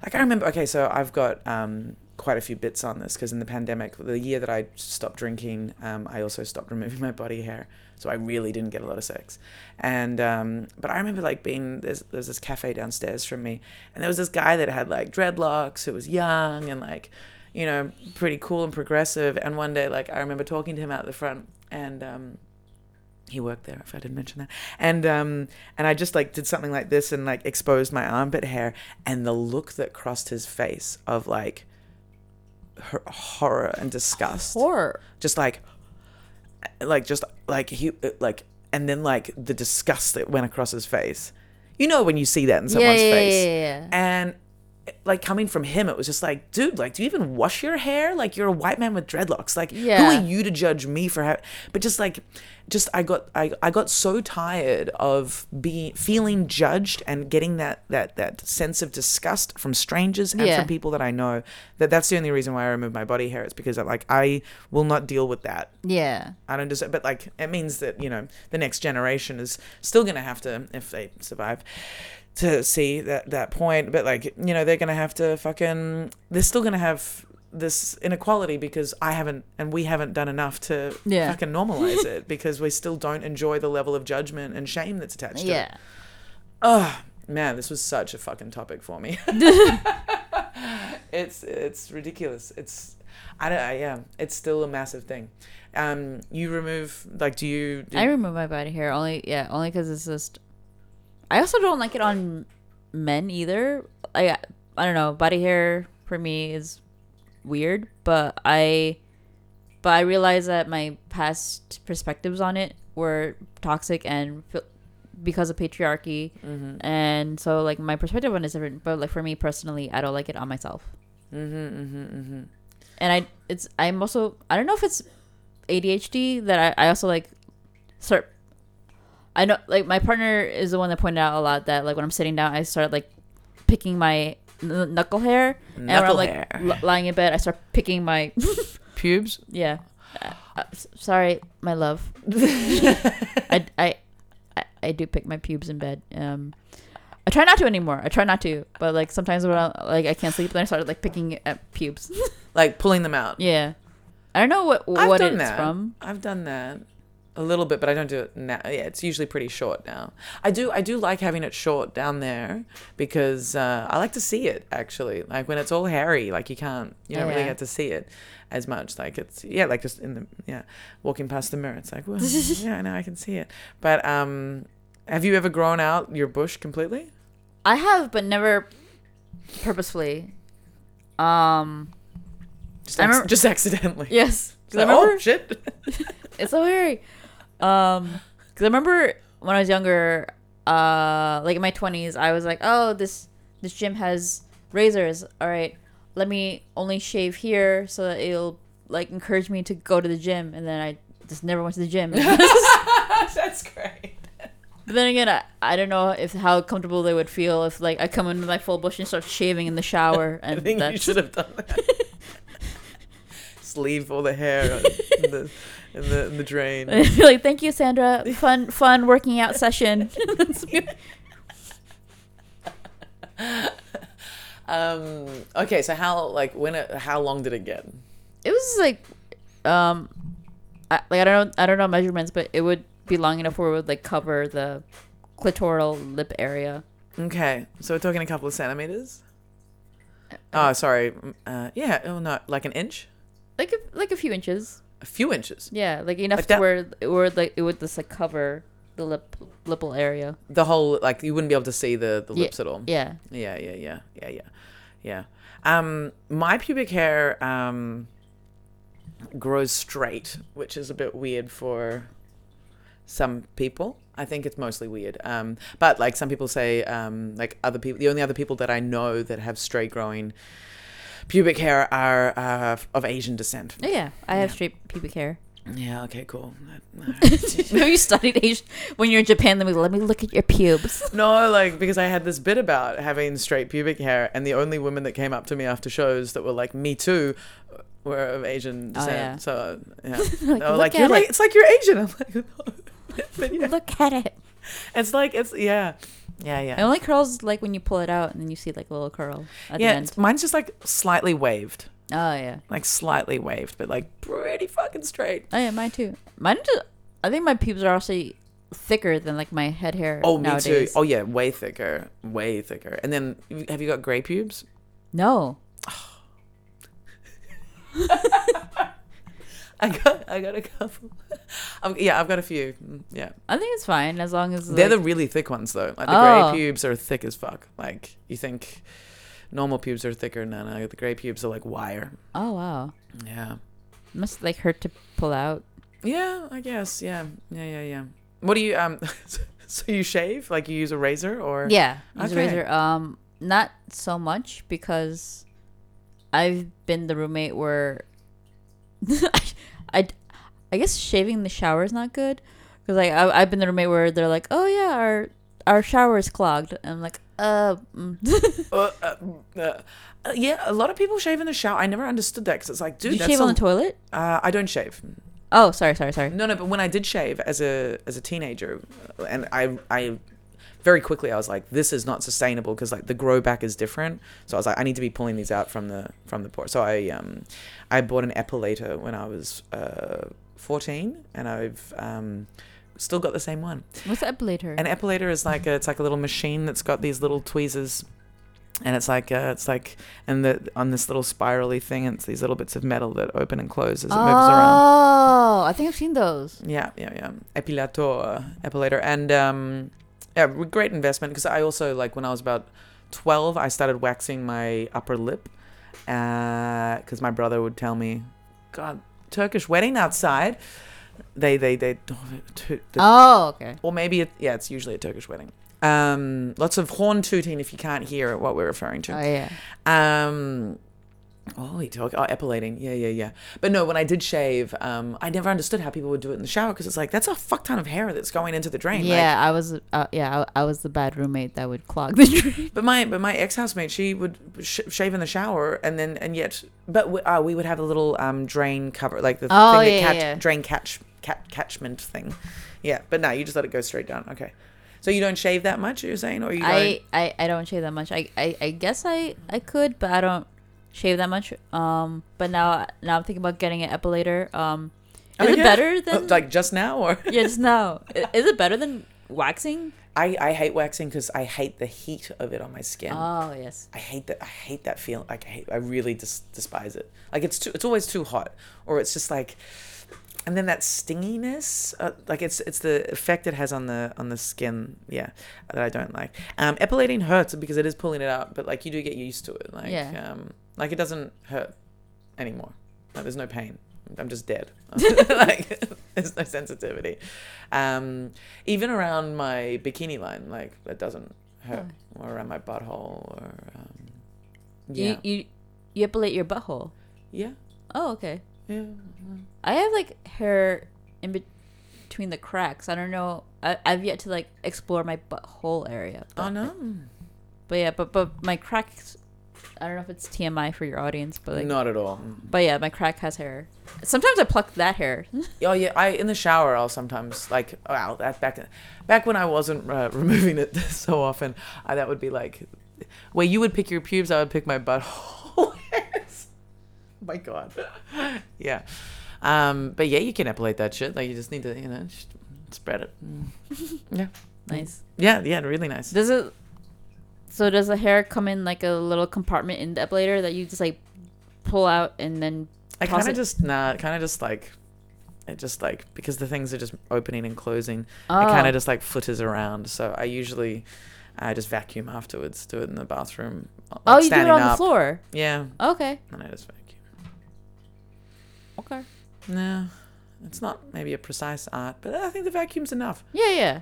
S1: like I remember, okay, so I've got um, quite a few bits on this because in the pandemic, the year that I stopped drinking, um, I also stopped removing my body hair, so I really didn't get a lot of sex. And um, but I remember like being there's there's this cafe downstairs from me, and there was this guy that had like dreadlocks who was young and like you know pretty cool and progressive. And one day, like I remember talking to him out the front, and um, he worked there if i didn't mention that and um and i just like did something like this and like exposed my armpit hair and the look that crossed his face of like her- horror and disgust
S2: Horror.
S1: just like like just like he like and then like the disgust that went across his face you know when you see that in someone's
S2: yeah, yeah,
S1: face
S2: yeah, yeah.
S1: and like coming from him it was just like dude like do you even wash your hair like you're a white man with dreadlocks like who are you to judge me for how but just like just i got i, I got so tired of being feeling judged and getting that that that sense of disgust from strangers and
S2: Yeah.
S1: from people that i know that that's the only reason why i remove my body hair it's because i like i will not deal with that
S2: Yeah.
S1: I don't deserve, but like it means that you know the next generation is still gonna have to, if they survive, to see that that point. But like you know they're gonna have to fucking, they're still gonna have this inequality because I haven't and we haven't done enough to
S2: Yeah.
S1: fucking normalize it because we still don't enjoy the level of judgment and shame that's attached to it.
S2: Yeah.
S1: Oh man, this was such a fucking topic for me. it's it's ridiculous. It's I don't I, yeah. It's still a massive thing. Um, you remove like do you? Do,
S2: I remove my body hair only yeah only because it's just. I also don't like it on men either. I I don't know body hair for me is weird, but I but I realize that my past perspectives on it were toxic and because of patriarchy,
S1: mm-hmm,
S2: and so like my perspective on it is different. But like for me personally, I don't like it on myself,
S1: mm-hmm, mm-hmm, mm-hmm.
S2: and I it's I'm also I don't know if it's ADHD that I, I also like start I know like my partner is the one that pointed out a lot that like when I'm sitting down I start like picking my kn- knuckle hair. And when I'm like
S1: hair.
S2: l- lying in bed I start picking my
S1: Pubes.
S2: yeah. Uh, uh, sorry my love. I, I I I do pick my pubes in bed. Um I try not to anymore. I try not to. But like sometimes when I like I can't sleep then I start like picking at pubes.
S1: Like pulling them out.
S2: yeah. I don't know what
S1: I've
S2: what it's
S1: that.
S2: from.
S1: I've done that a little bit, but I don't do it now. Yeah, it's usually pretty short now. I do I do like having it short down there because uh, I like to see it actually. Like when it's all hairy, like you can't you don't really get to see it as much. Like it's yeah, like just in the yeah, walking past the mirror, it's like well, yeah, now I can see it. But um, have you ever grown out your bush completely?
S2: I have, but never purposefully. Um.
S1: Just
S2: remember-
S1: just accidentally.
S2: Yes.
S1: Like, oh shit.
S2: it's so hairy. Um. Because I remember when I was younger, uh, like in my twenties, I was like, oh, this this gym has razors. All right, let me only shave here so that it'll like encourage me to go to the gym, and then I just never went to the gym.
S1: That's great.
S2: But then again, I, I don't know if how comfortable they would feel if like I come in with my full bush and start shaving in the shower,
S1: I
S2: and
S1: think you should have done that. Just leave all the hair in the in the, in the drain.
S2: And I'd be like, "Thank you, Sandra. Fun, fun working out session."
S1: Um. Okay. So how like when it, how long did it get?
S2: it was like, um, I, like I don't know, I don't know measurements, but it would be long enough where it would like cover the clitoral lip area.
S1: Okay. So we're talking a couple of centimeters. Oh, sorry. Uh, yeah. Oh no, like an inch.
S2: like a, like a few inches.
S1: A few inches.
S2: Yeah, like enough
S1: Like
S2: to
S1: that-
S2: where where like it would just like cover the lip lipple area.
S1: The whole like you wouldn't be able to see the the
S2: Yeah.
S1: lips at all.
S2: Yeah.
S1: Yeah, yeah, yeah, yeah, yeah, yeah. Um, my pubic hair um grows straight, which is a bit weird for some people. I think it's mostly weird. Um, but like some people say, um, like other people, the only other people that I know that have straight growing pubic hair are uh, of Asian descent.
S2: Oh, yeah, I have
S1: Yeah.
S2: straight pubic hair.
S1: Yeah. Okay. Cool.
S2: Have you studied Asian when you're in Japan? Let me let me look at your pubes.
S1: No, like because I had this bit about having straight pubic hair, and the only women that came up to me after shows that were like me too were of Asian descent.
S2: Oh,
S1: descent.
S2: yeah.
S1: So yeah,
S2: Like,
S1: like, "You're like it's like you're Asian." I'm like, no. but yeah,
S2: Look at it.
S1: it's like it's yeah, yeah,
S2: It
S1: yeah.
S2: only curls like when you pull it out and then you see like a little curl at
S1: Yeah,
S2: the end.
S1: mine's just like slightly waved,
S2: Oh yeah.
S1: like slightly waved, but like pretty fucking straight.
S2: Oh yeah, mine too. Mine just, I think my pubes are also thicker than like my head hair.
S1: Oh, me too. Oh yeah, way thicker, way thicker. And then have you got gray pubes?
S2: No.
S1: I got, I got a couple. i yeah, I've got a few. Mm, Yeah.
S2: I think it's fine as long as
S1: They're
S2: like,
S1: the really thick ones though. Like the
S2: Oh.
S1: gray pubes are thick as fuck. Like you think normal pubes are thicker, no, no. The gray pubes are like wire.
S2: Oh wow.
S1: Yeah.
S2: Must like hurt to pull out.
S1: Yeah, I guess. Yeah, yeah, yeah, yeah. What do you um? so you shave? Like you use a razor or?
S2: Yeah. Use a razor. Um not so much because I've been the roommate where I, I guess shaving the shower is not good because like I, I've been the roommate where they're like, oh yeah, our our shower is clogged, and I'm like, uh, mm.
S1: Uh, uh, uh, yeah, a lot of people shave in the shower. I never understood that because it's like, dude,
S2: you shave on the toilet?
S1: Uh, I don't shave.
S2: Oh, sorry, sorry, sorry.
S1: No, no, but when I did shave as a as a teenager, and I I very quickly I was like, this is not sustainable because like the grow back is different. So I was like, I need to be pulling these out from the from the port. So I um I bought an epilator when I was uh 14, and I've um still got the same one.
S2: What's the epilator?
S1: An epilator is like a, it's like a little machine that's got these little tweezers. And it's like uh, it's like and the on this little spirally thing, it's these little bits of metal that open and close as it
S2: oh,
S1: moves around.
S2: Oh i think I've seen those.
S1: Yeah, yeah, yeah. Epilator, epilator, and um, yeah, great investment because I also like when I was about twelve, I started waxing my upper lip, because my brother would tell me, "God, Turkish wedding outside." They, they, they, to- the-
S2: Oh, okay.
S1: or maybe it, yeah, it's usually a Turkish wedding. Um, lots of horn tooting if you can't hear what we're referring to.
S2: Oh yeah.
S1: Um, oh, we talk. Oh, epilating. Yeah, yeah, yeah. But no, when I did shave, um, I never understood how people would do it in the shower because it's like that's a fuck ton of hair that's going into the drain. like-
S2: Yeah, I was. Uh, yeah, I, I was the bad roommate that would clog the drain.
S1: but my but my ex housemate, she would sh- shave in the shower and then and yet, but we, uh, we would have a little um drain cover like the
S2: Oh,
S1: thing
S2: yeah,
S1: that catch,
S2: yeah.
S1: drain catch cat catchment thing. Yeah, but no, you just let it go straight down. Okay. So you don't shave that much, you're saying, or you don't?
S2: I, I I don't shave that much. I, I I guess I I could, but I don't shave that much. Um, but now now I'm thinking about getting an epilator. Um, is
S1: Oh,
S2: it
S1: yeah?
S2: better
S1: Oh,
S2: than
S1: like just now, or
S2: yeah, just now? Is it better than waxing?
S1: I I hate waxing because I hate the heat of it on my skin.
S2: Oh yes.
S1: I hate that. I hate that feeling. Like I hate. I really dis- despise it. Like it's too. It's always too hot, or it's just like, and then that stinginess. Uh, like it's it's the effect it has on the on the skin. Yeah, that I don't like. Um, epilating hurts because it is pulling it out, but like you do get used to it. Like
S2: Yeah.
S1: um, like it doesn't hurt anymore. Like there's no pain. I'm just dead. like there's no sensitivity. Um, even around my bikini line, like it doesn't hurt, or around my butthole, or um, yeah,
S2: You you you epilate your butthole.
S1: yeah,
S2: Oh okay.
S1: yeah.
S2: I have like hair in be- between the cracks. I don't know. I, I've yet to like explore my butthole area. But,
S1: Oh no,
S2: But yeah, but but my cracks. I don't know if it's TMI for your audience, but like,
S1: not at all.
S2: but yeah, my crack has hair. Sometimes I pluck that hair.
S1: Oh yeah, I in the shower I'll sometimes like wow that back back when I wasn't uh, removing it so often, I, that would be like where you would pick your pubes, I would pick my butthole. Oh my god, yeah. Um, but yeah, you can epilate that shit. Like you just need to you know spread it. Yeah,
S2: nice.
S1: yeah, yeah, really nice.
S2: Does it? So does the hair come in like a little compartment in the epilator that you just like pull out and then
S1: I kind of just nah, kind of just like it just like because the things are just opening and closing.
S2: Oh.
S1: It kind of just like flitters around. So I usually I just vacuum afterwards. Do it in the bathroom. Uh, like,
S2: oh, you do it on the floor.
S1: Yeah,
S2: Okay.
S1: and I just vacuum.
S2: Okay.
S1: No, it's not maybe a precise art, but I think the vacuum's enough.
S2: Yeah, yeah.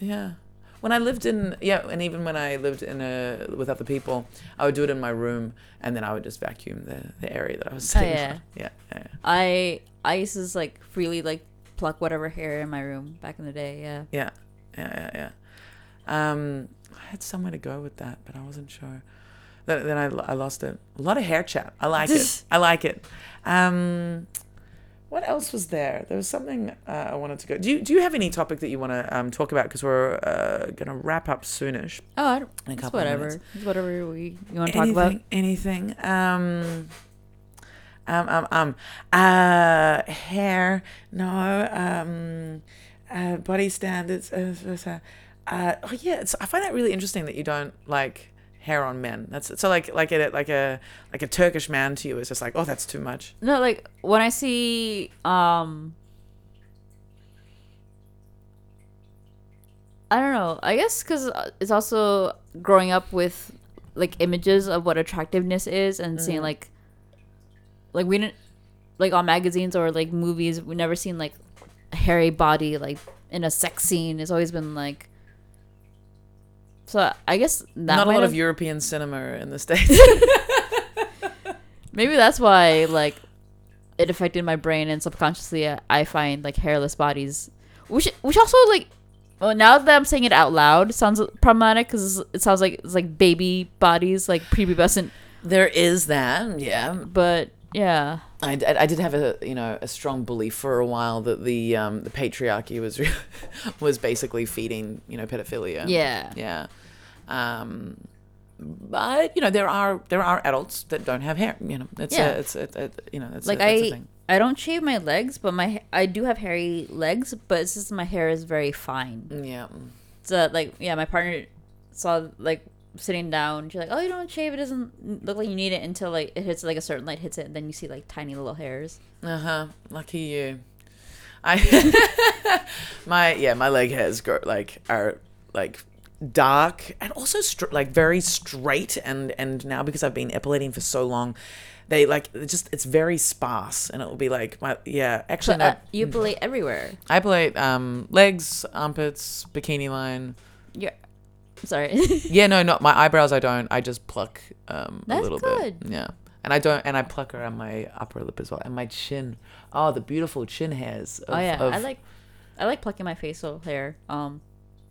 S1: Yeah. When I lived in yeah, and even when I lived in a with other people, I would do it in my room, and then I would just vacuum the, the area that I was sitting
S2: Oh, yeah.
S1: on. Yeah, yeah.
S2: I I used to just, like freely like pluck whatever hair in my room back in the day. Yeah.
S1: Yeah, yeah, yeah, yeah. Um, I had somewhere to go with that, but I wasn't sure. Then, then I, I lost it. A lot of hair chat. I like it. I like it. Um, what else was there? There was something uh, I wanted to go. Do you do you have any topic that you want to um, talk about? Because we're uh, gonna wrap up soonish.
S2: Oh, I don't,
S1: In a
S2: it's
S1: couple
S2: whatever.
S1: minutes.
S2: It's whatever we you want to talk about.
S1: Anything? Anything? Um, um, um, um, uh, hair? No. Um, uh, body standards. Uh, uh, uh, oh yeah, it's, I find that really interesting that you don't like hair on men. That's so like like a like a like a Turkish man to you is just like oh that's too much.
S2: No, like when I see um I don't know. I guess cuz it's also growing up with like images of what attractiveness is and seeing like like we didn't like on magazines or like movies we never seen like a hairy body like in a sex scene. It's always been like so I guess
S1: Not a lot
S2: have-
S1: of European cinema in the states.
S2: Maybe that's why like it affected my brain and subconsciously uh, I find like hairless bodies, which which also like well now that I'm saying it out loud sounds problematic because it sounds like it's like baby bodies like prepubescent,
S1: there is that, yeah.
S2: but yeah
S1: I, I did have a you know a strong belief for a while that the um, the patriarchy was re- was basically feeding you know pedophilia.
S2: yeah
S1: Yeah. Um, but you know there are there are adults that don't have hair. You know it's
S2: Yeah.
S1: a, it's a, a, you know it's
S2: like
S1: a,
S2: I. I don't shave my legs, but my I do have hairy legs, but it's just my hair is very fine.
S1: Yeah.
S2: So like yeah, my partner saw like sitting down. She's like, "Oh, you don't shave. It doesn't look like you need it until like it hits like a certain light hits it, and then you see like tiny little hairs."
S1: Uh huh. Lucky you. I my yeah my leg hairs go like are like dark and also str- like very straight and and now because I've been epilating for so long, they like it's just it's very sparse and it will be like my yeah actually
S2: But
S1: no,
S2: uh, you play everywhere.
S1: I epilate um legs armpits bikini line
S2: Yeah. Sorry.
S1: yeah no not my eyebrows I don't I just pluck um a little
S2: good.
S1: bit yeah and I don't and I pluck around my upper lip as well and my chin oh the beautiful chin hairs of,
S2: oh yeah,
S1: of-
S2: I like I like plucking my facial hair. Um,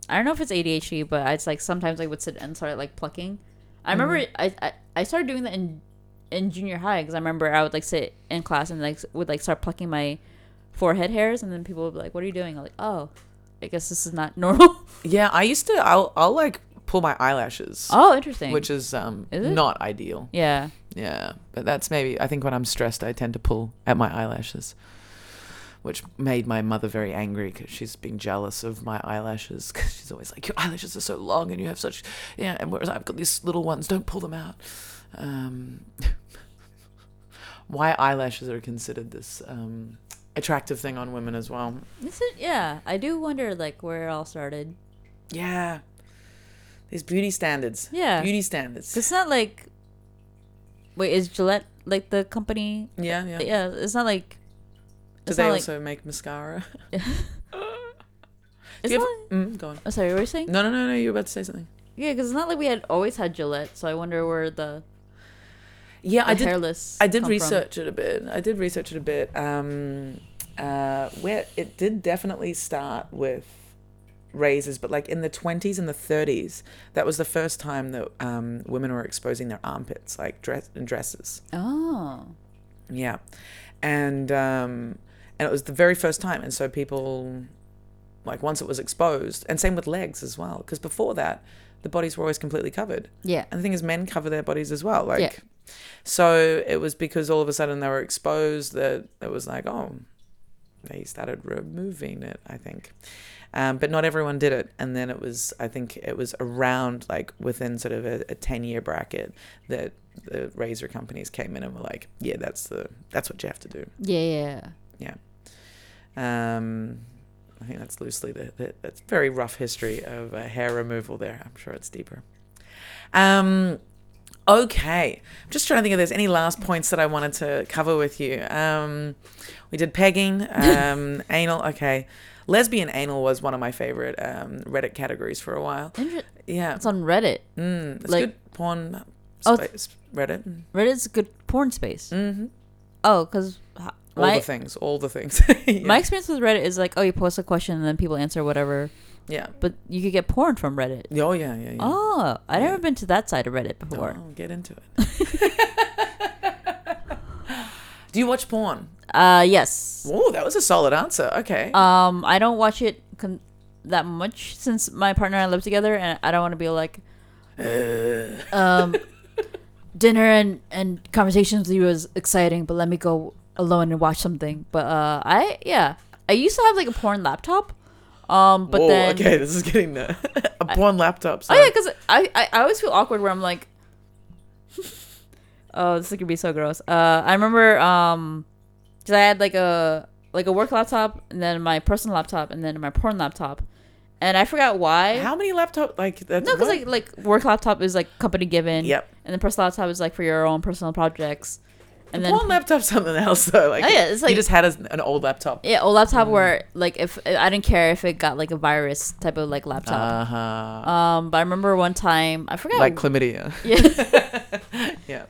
S2: I don't know if it's ADHD, but it's like sometimes I would sit and start like plucking. I remember
S1: Mm-hmm.
S2: I, I I started doing that in in junior high because I remember I would like sit in class and like would like start plucking my forehead hairs, and then people would be like, "What are you doing?" I'm like, "Oh, I guess this is not normal."
S1: Yeah, I used to. I'll I'll like pull my eyelashes,
S2: oh, interesting.
S1: which is um
S2: Is
S1: not ideal.
S2: yeah,
S1: Yeah, but that's maybe. I think when I'm stressed, I tend to pull at my eyelashes, which made my mother very angry because she's been jealous of my eyelashes. Because she's always like, "Your eyelashes are so long, and you have such yeah." And whereas I've got these little ones, don't pull them out. Um, why eyelashes are considered this um, attractive thing on women as well?
S2: Is it? Yeah, I do wonder like where it all started.
S1: Yeah, these beauty standards.
S2: Yeah.
S1: beauty standards.
S2: It's not like. Wait, is Gillette like the company?
S1: Yeah, yeah.
S2: Yeah, it's not like.
S1: Do they
S2: not like.
S1: also make mascara?
S2: It's not.
S1: ever- mm, go on.
S2: oh, sorry, what were you saying?
S1: No, no, no, no. You were about to say something.
S2: Yeah, because it's not like we had always had Gillette, so I wonder where the,
S1: Yeah,
S2: the
S1: I did.
S2: hairless.
S1: I did
S2: come from.
S1: research it a bit. I did research it a bit. Um, uh, where it did definitely start with razors, but like in the twenties and the thirties, that was the first time that um, women were exposing their armpits, like dress in dresses.
S2: Oh,
S1: Yeah, and um, and it was the very first time, and so people, like once it was exposed, and same with legs as well, because before that, the bodies were always completely covered.
S2: yeah.
S1: And the thing is, men cover their bodies as well. Like,
S2: Yeah.
S1: so it was because all of a sudden they were exposed that it was like, oh, they started removing it. I think, um, but not everyone did it. And then it was, I think, it was around like within sort of a, a ten year bracket that the razor companies came in and were like, yeah, that's the that's what you have to do.
S2: Yeah, yeah.
S1: Yeah. Um, I think that's loosely the, the that's very rough history of uh, hair removal there. I'm sure it's deeper. Um, okay, I'm just trying to think if there's any last points that I wanted to cover with you. Um, we did pegging, um, anal. Okay, lesbian anal was one of my favorite um, Reddit categories for a while.
S2: Inter-
S1: Yeah,
S2: It's on Reddit.
S1: mm, it's
S2: like-
S1: good porn.
S2: Oh,
S1: Space, Reddit.
S2: Reddit's a good porn space.
S1: Mm-hmm.
S2: Oh, because
S1: All
S2: my
S1: the things, all the things. yeah.
S2: my experience with Reddit is like, oh, you post a question and then people answer whatever.
S1: yeah.
S2: But you could get porn from Reddit.
S1: Oh yeah, yeah, yeah.
S2: Oh, I
S1: Yeah.
S2: never been to that side of Reddit before.
S1: Oh, get into it. Do you watch porn?
S2: Uh, yes.
S1: Oh, that was a solid answer. Okay.
S2: Um, I don't watch it con- that much since my partner and I live together, and I don't want to be like, um, dinner and and conversations with you was exciting, but let me go alone and watch something. But uh, I yeah, I used to have like a porn laptop. Um, but
S1: Whoa,
S2: then
S1: okay, this is getting the a porn laptop.
S2: Oh yeah, because I, I I always feel awkward where I'm like, oh, this is gonna be so gross. Uh, I remember um, cause I had like a like a work laptop and then my personal laptop and then my porn laptop, and I forgot why.
S1: How many laptop like that's
S2: no, because like like work laptop is like company given.
S1: Yep.
S2: And then personal laptop is like for your own personal projects, and then
S1: porn laptop's something else though. Like
S2: Oh, yeah, it's
S1: you just had a, an old laptop.
S2: yeah, old laptop
S1: Mm.
S2: where like if I didn't care if it got like a virus type of like laptop.
S1: Uh huh.
S2: um, but I remember one time I forgot
S1: like chlamydia.
S2: yeah.
S1: yeah.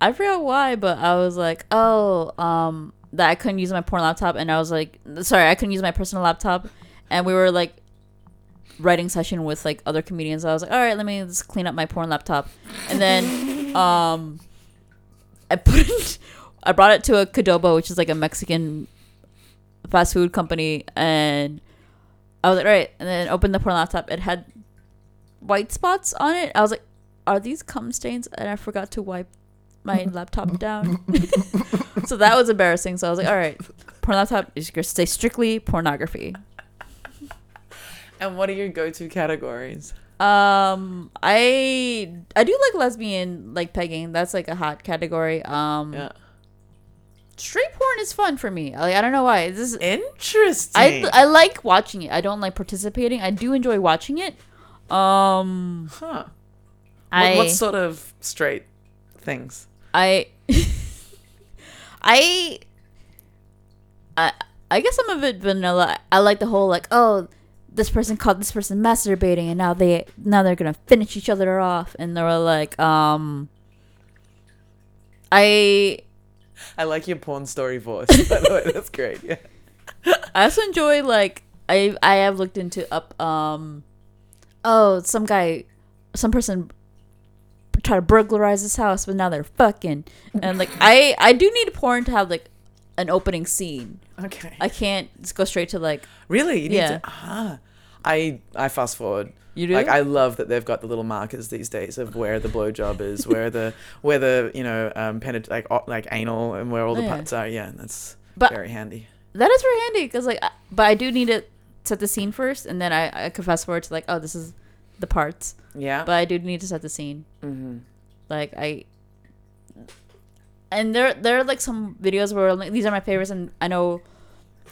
S2: I forgot why, but I was like, oh, um, that I couldn't use my porn laptop, and I was like, sorry, I couldn't use my personal laptop, and we were like writing session with like other comedians. I was like, all right, let me just clean up my porn laptop, and then um, I put it, I brought it to a Qdoba, which is like a Mexican fast food company, and I was like, right, and then opened the porn laptop. It had white spots on it. I was like, are these cum stains? And I forgot to wipe my laptop down. so that was embarrassing. So I was like, all right, porn laptop is going to stay strictly pornography.
S1: And what are your go-to categories?
S2: Um, I I do like lesbian like pegging. That's like a hot category. Um,
S1: Yeah.
S2: straight porn is fun for me. Like I don't know why. This is
S1: Interesting.
S2: I I like watching it. I don't like participating. I do enjoy watching it. Um,
S1: huh.
S2: I
S1: What, what sort of straight things?
S2: I I I I guess I'm a bit vanilla. I like the whole like oh this person called this person masturbating and now they now they're gonna finish each other off and they were like um I
S1: I like your porn story voice. By the way, that's great. Yeah.
S2: I also enjoy like I I have looked into up um oh some guy some person try to burglarize his house but now they're fucking and like I I do need porn to have like an opening scene.
S1: Okay.
S2: I can't just go straight to like
S1: really? You need
S2: Yeah.
S1: to. Ah. I I fast forward.
S2: you do
S1: Like I love that they've got the little markers these days of where the blowjob is, where the where the you know um penet- like like anal and where all the
S2: Yeah.
S1: parts are. Yeah, that's
S2: But-
S1: very handy.
S2: that is very handy because like but I do need to set the scene first and then I I could fast forward to like oh this is the parts
S1: Yeah.
S2: but I do need to set the scene.
S1: mm-hmm.
S2: Like I, and there there are like some videos where like, these are my favorites, and I know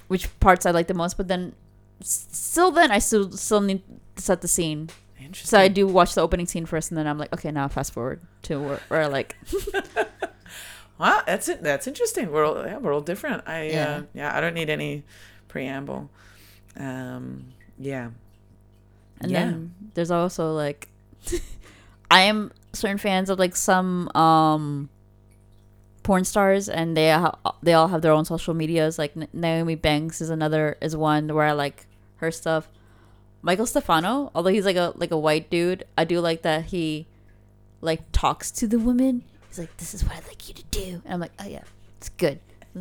S2: which parts I like the most. But then, s- still, then I still still need to set the scene. So I do watch the opening scene first, and then I'm like, okay, now fast forward to where, where like
S1: Wow, that's it. That's interesting. We're all yeah, we're all different. I yeah,
S2: Yeah.
S1: uh, yeah I don't need any preamble. Um, yeah.
S2: And
S1: Yeah.
S2: then there's also like I am certain fans of like some um porn stars and they ha- they all have their own social medias like Nyomi Banxxx is another is one where I like her stuff. Michael Stefano, although he's like a like a white dude, I do like that he like talks to the women. He's like, "This is what I'd like you to do," and I'm like, "Oh yeah, it's good."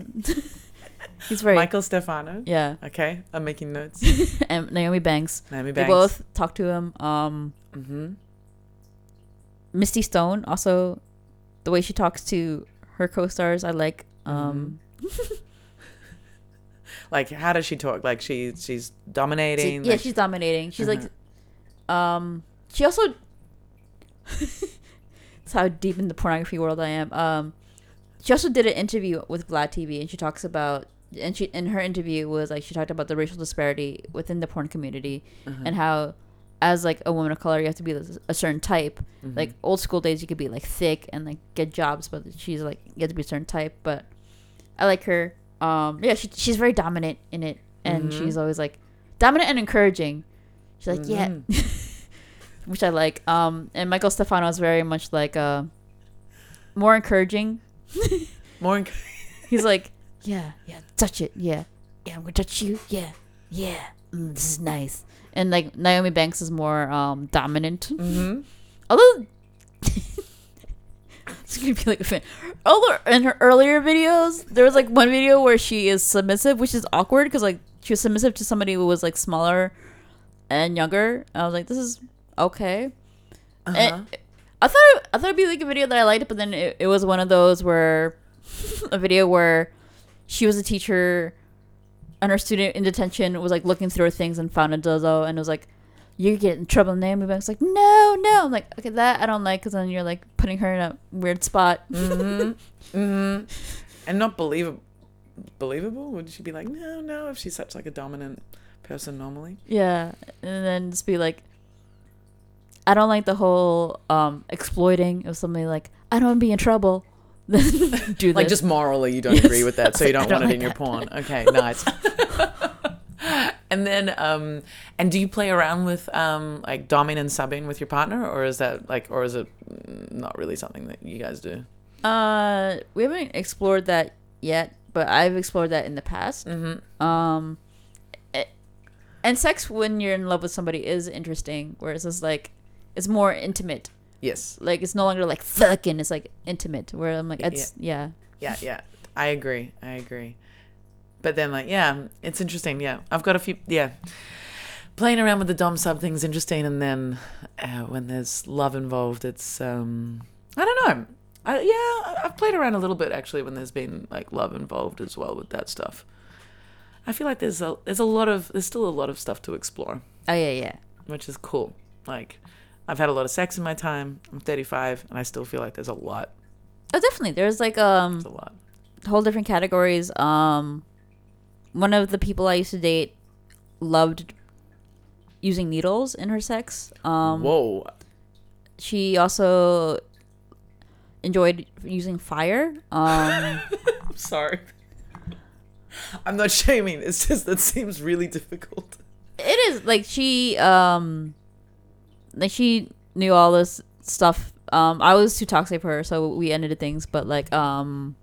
S2: he's very
S1: Michael Stefano.
S2: yeah,
S1: Okay, I'm making notes.
S2: and Nyomi Banxxx.
S1: Nyomi
S2: Banxxx
S1: They
S2: both talk to him. Um,
S1: Mm-hmm.
S2: Misty Stone also the way she talks to her co-stars I like um
S1: Like, how does she talk? Like, she she's
S2: she-
S1: dominating.
S2: yeah
S1: like-
S2: she's dominating she's
S1: Uh-huh.
S2: like um she also that's how deep in the pornography world I am um she also did an interview with Vlad TV and she talks about and she in her interview was like she talked about the racial disparity within the porn community
S1: Uh-huh.
S2: and how as like a woman of color you have to be a certain type.
S1: Mm-hmm.
S2: like old school days you could be like thick and like get jobs but she's like you have to be a certain type but i like her. Um yeah she, she's very dominant in it and
S1: Mhm.
S2: she's always like dominant and encouraging. She's like yeah.
S1: Mhm.
S2: which i like. Um and michael stefano is very much like uh more encouraging.
S1: More. enc-
S2: he's like yeah yeah touch it. Yeah. Yeah i'm gonna touch you. Yeah. Yeah. Mm, this is nice and like nyomi banxxx is more um dominant
S1: Mhm.
S2: Although it's gonna be like a fan. Although in her earlier videos, there was like one video where she is submissive, which is awkward because like she was submissive to somebody who was like smaller and younger. I was like, this is okay.
S1: Uh-huh.
S2: And I thought I thought it'd be like a video that I liked, but then it, it was one of those where a video where she was a teacher and her student in detention was like looking through her things and found a dildo and was like you get in trouble Nyomi Banxxx like no no I'm like okay that I don't like because then you're like putting her in a weird spot
S1: hmm hmm And not believable. Believable? Would she be like, no, no, if she's such like a dominant person normally?
S2: yeah and then just be like I don't like the whole um exploiting of somebody like I don't want to be in trouble do
S1: Like
S2: this.
S1: just morally, you don't
S2: Yes.
S1: agree with that, so you don't,
S2: don't
S1: want it
S2: like
S1: in your
S2: that.
S1: porn. Okay, nice. and then, um, and do you play around with um, like doming and subbing with your partner, or is that like, or is it not really something that you guys do?
S2: Uh, we haven't explored that yet, but I've explored that in the past.
S1: Mm-hmm.
S2: Um, it, and sex when you're in love with somebody is interesting, whereas it's like it's more intimate.
S1: Yes.
S2: Like it's no longer like fucking. It's like intimate. Where I'm like,
S1: Yeah.
S2: it's yeah.
S1: Yeah, yeah. I agree. I agree. But then, like, yeah, it's interesting. Yeah, I've got a few. Yeah, playing around with the dom sub thing's interesting, and then uh, when there's love involved, it's um, I don't know. I, yeah, I've played around a little bit actually when there's been like love involved as well with that stuff. I feel like there's a there's a lot of there's still a lot of stuff to explore,
S2: Oh yeah, yeah.
S1: which is cool. Like, I've had a lot of sex in my time. I'm 35, and I still feel like there's a lot.
S2: Oh, definitely. There's like um
S1: There's a lot.
S2: whole different categories. Um, one of the people I used to date loved using needles in her sex. Um,
S1: Whoa.
S2: she also enjoyed using fire. Um,
S1: I'm sorry. I'm not shaming. It's just that seems really difficult.
S2: it is like she um like she knew all this stuff. Um, I was too toxic for her, so we ended things. But like um,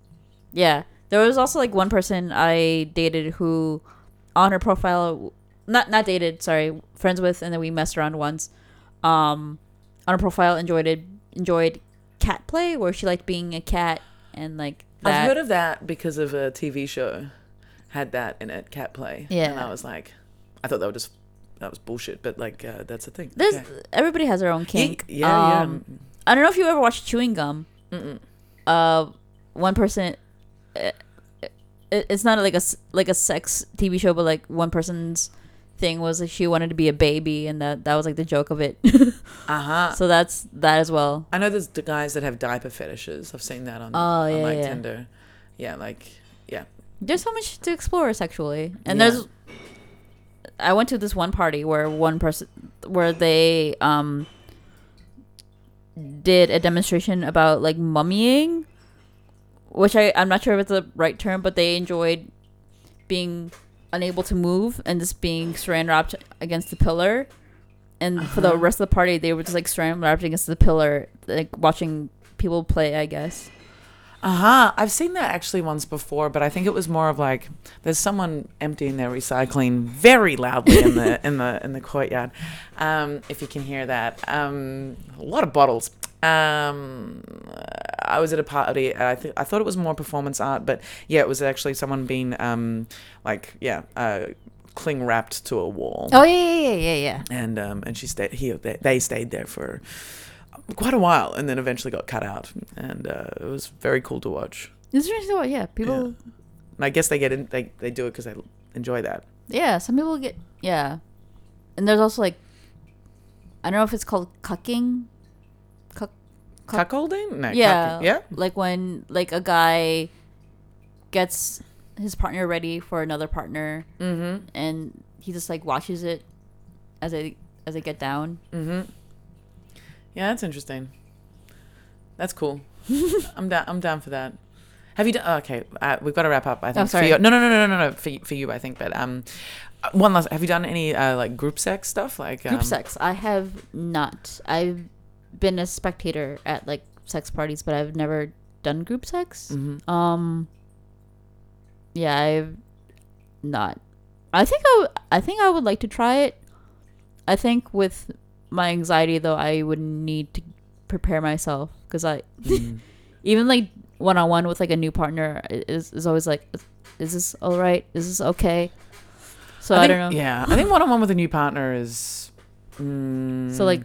S2: yeah, there was also like one person I dated who on her profile, not not dated, sorry, friends with, and then we messed around once. Um, on her profile, enjoyed it, enjoyed cat play, where she liked being a cat and like that.
S1: I've heard of that because of a TV show had that in it, cat play.
S2: Yeah, and.
S1: I was like, I thought that was just that was bullshit, but like uh, that's a thing.
S2: There's everybody has their own kink.
S1: yeah,
S2: Um, I don't know if you ever watched Chewing Gum.
S1: yeah. Mm-mm.
S2: uh one person uh, it, it's not like a like a sex TV show but like one person's thing was like she wanted to be a baby and that that was like the joke of it
S1: Uh huh.
S2: so that's that as well
S1: I know there's the guys that have diaper fetishes. I've seen that on,
S2: Oh,
S1: on
S2: yeah,
S1: like
S2: yeah.
S1: Tinder. Yeah, like yeah.
S2: there's so much to explore sexually and
S1: Yeah.
S2: there's I went to this one party where one person where they um did a demonstration about like mummying which I I'm not sure if it's the right term but they enjoyed being unable to move and just being saran wrapped against the pillar and for the
S1: Uh-huh.
S2: rest of the party they were just like saran wrapped against the pillar like watching people play I guess
S1: Uh huh. I've seen that actually once before, but I think it was more of like there's someone emptying their recycling very loudly in the in the in the courtyard. Um, if you can hear that, um, a lot of bottles. Um, I was at a party. I think I thought it was more performance art, but yeah, it was actually someone being um, like yeah, uh, cling wrapped to a wall.
S2: oh yeah yeah yeah yeah yeah
S1: and um, and she stayed he they, they stayed there for quite a while and then eventually got cut out and uh, it was very cool to watch
S2: it's interesting what yeah people
S1: and i guess they get in they, they do it because they enjoy that
S2: Yeah, some people get yeah, and there's also like, I don't know if it's called cucking. Cuck, Cuck-
S1: cuckolding no
S2: yeah,
S1: cucking. yeah
S2: Like when like a guy gets his partner ready for another partner,
S1: Mm-hmm.
S2: and he just like watches it as they as they get down.
S1: Mm-hmm. Yeah, that's interesting. That's cool. I'm down. I'm down for that. Have you done? oh, okay, uh, we've got to wrap up. I think. for
S2: sorry.
S1: you- No, no, no, no, no, no. For you, for you, I think. But um, uh, one last. Have you done any uh, like group sex stuff? Like
S2: Group
S1: um,
S2: sex, I have not. I've been a spectator at like sex parties, but I've never done group sex.
S1: mhm.
S2: Um. Yeah, I've not. I think I, w- I think I would like to try it. I think with my anxiety though, I would need to prepare myself because I
S1: Mm.
S2: even like one on one with like a new partner is is always like, is this all right? Is this okay? So I,
S1: think-
S2: don't know.
S1: Yeah, I think one on one with a new partner is. Mm,
S2: So like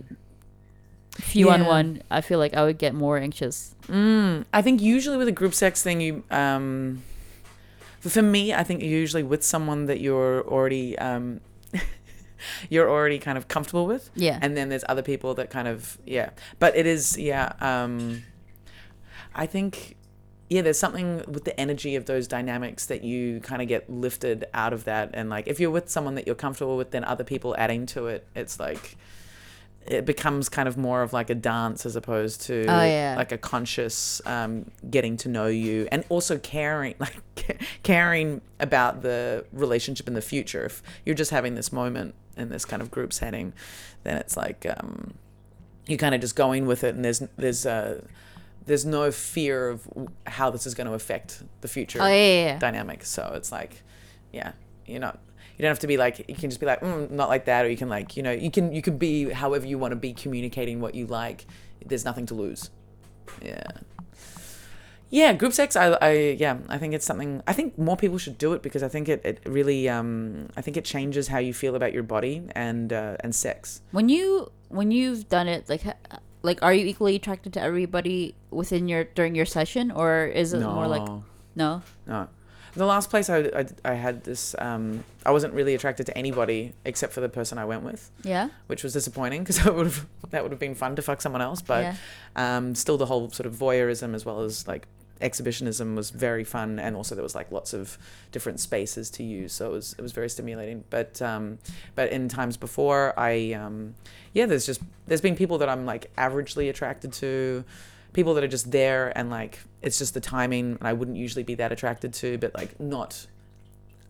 S2: few on
S1: Yeah.
S2: one, I feel like I would get more anxious.
S1: Mm, I think usually with a group sex thing, you um, for, for me, I think usually with someone that you're already um, you're already kind of comfortable with,
S2: Yeah.
S1: and then there's other people that kind of yeah. But it is yeah. Um, I think yeah, there's something with the energy of those dynamics that you kind of get lifted out of that, and like if you're with someone that you're comfortable with, then other people adding to it, it's like it becomes kind of more of like a dance as opposed to
S2: Oh, yeah.
S1: like a conscious um, getting to know you and also caring like caring about the relationship in the future if you're just having this moment in this kind of group setting then it's like um, you're kind of just going with it and there's there's uh, there's no fear of how this is going to affect the future
S2: Oh yeah, yeah.
S1: dynamic. So it's like, yeah, you're not. You don't have to be like. You can just be like, mm, not like that, or you can like, you know, you can you can be however you want to be, communicating what you like. There's nothing to lose. Yeah. Yeah, group sex. I, I, yeah, I think it's something. I think more people should do it because I think it, it really, um, I think it changes how you feel about your body and uh, and sex.
S2: When you when you've done it, like like are you equally attracted to everybody within your during your session, or is it more like no?
S1: No. The last place I, I, I had this, um, I wasn't really attracted to anybody except for the person I went with.
S2: Yeah.
S1: which was disappointing because that would have that would have been fun to fuck someone else. But
S2: yeah.
S1: um, still, the whole sort of voyeurism as well as like exhibitionism was very fun, and also there was like lots of different spaces to use, so it was it was very stimulating. But um, but in times before, I um, yeah, there's just there's been people that I'm like averagely attracted to. People that are just there and like it's just the timing, and I wouldn't usually be that attracted to, but like not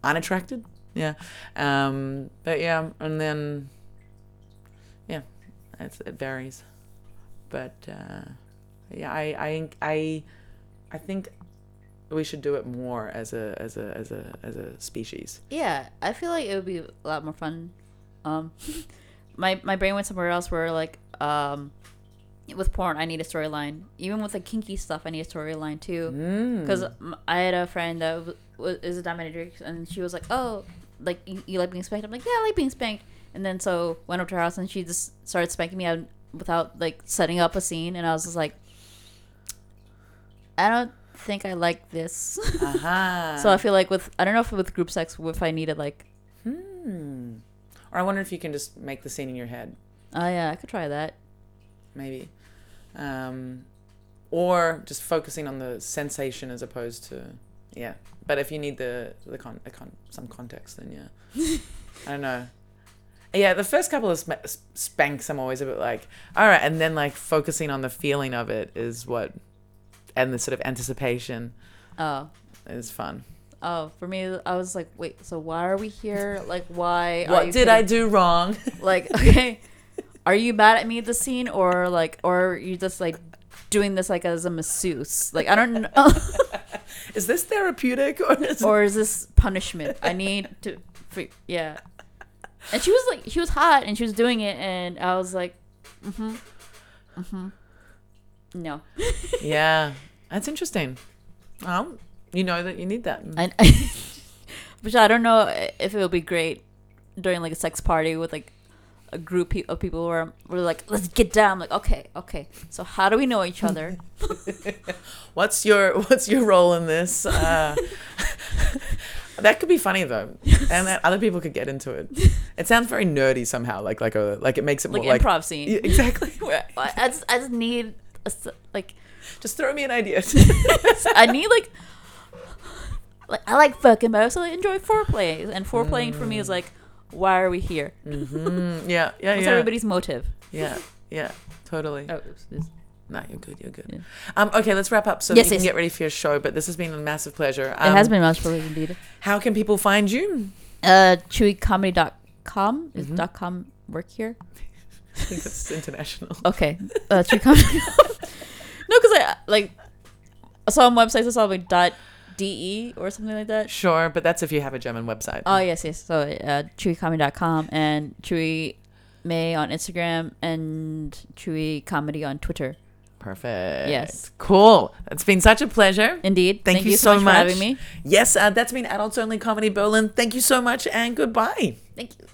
S1: unattracted, yeah. Um, but yeah, and then yeah, it varies. But uh, yeah, I, I I I think we should do it more as a as a as a as a species.
S2: Yeah, I feel like it would be a lot more fun. Um, my my brain went somewhere else where like um, with porn I need a storyline. Even with like kinky stuff, I need a storyline too.
S1: Mm.
S2: Because I had a friend that w- w- is a dominatrix, and she was like, "Oh, like you, you like being spanked?" I'm like, "Yeah, I like being spanked." And then so went up to her house, and she just started spanking me out without like setting up a scene, and I was just like, "I don't think I like this."
S1: Aha.
S2: so I feel like with I don't know if with group sex if I needed like,
S1: Hmm. Or I wonder if you can just make the scene in your head,
S2: oh yeah, I could try that.
S1: Maybe. Um, or just focusing on the sensation as opposed to yeah. But if you need the the con, a con some context, then yeah. I don't know. Yeah, the first couple of sp- spanks, I'm always a bit like, all right, and then like focusing on the feeling of it is what, and the sort of anticipation
S2: Oh.
S1: is fun.
S2: Oh, for me, I was like, wait, so why are we here? Like, why? are
S1: What did I do wrong?
S2: Like, okay, are you mad at me at the scene, or like, or are you just like doing this like as a masseuse? Like, I don't know,
S1: is this therapeutic or is
S2: or is this punishment? I need to, yeah. And she was like, she was hot, and she was doing it, and I was like, mm-hmm, mm-hmm, no.
S1: yeah, that's interesting. Well, you know that you need that.
S2: I, which I don't know if it would be great during like a sex party with like a group of people where we're like, let's get down. I'm like, okay, okay. So how do we know each other?
S1: What's your What's your role in this? Uh, that could be funny though, and that other people could get into it. It sounds very nerdy somehow. Like like a like it makes it
S2: like
S1: more like
S2: improv scene.
S1: Yeah, exactly.
S2: I just I just need a like
S1: Just throw me an idea.
S2: I need like like I like fucking, but I also enjoy foreplay. And foreplaying for me is like, why are we here?
S1: Mm, yeah, yeah,
S2: What's
S1: yeah.
S2: everybody's motive?
S1: Yeah, yeah, totally.
S2: Oh, oops, this-
S1: No, you're good. You're good.
S2: Yeah.
S1: Um, okay, let's wrap up so
S2: Yes,
S1: that you
S2: yes.
S1: can get ready for your show. But this has been a massive pleasure.
S2: it has
S1: Um,
S2: been much pleasure indeed.
S1: How can people find you?
S2: Uh, chewycomedy.com is
S1: Mhm.
S2: dot com work here?
S1: I think it's international.
S2: Okay, uh, chewycomedy. no, because I like some websites I saw like dot de or something like that.
S1: Sure, but that's if you have a German website.
S2: Oh yes, yes. So uh, chewycomedy.com and Chui Mei on Instagram and chewy comedy on Twitter.
S1: Perfect.
S2: Yes.
S1: Cool. It's been such a pleasure.
S2: Indeed.
S1: Thank you so
S2: much,
S1: much.
S2: for having me.
S1: Yes, uh, that's been Adults Only Comedy Berlin. Thank you so much and goodbye.
S2: Thank you.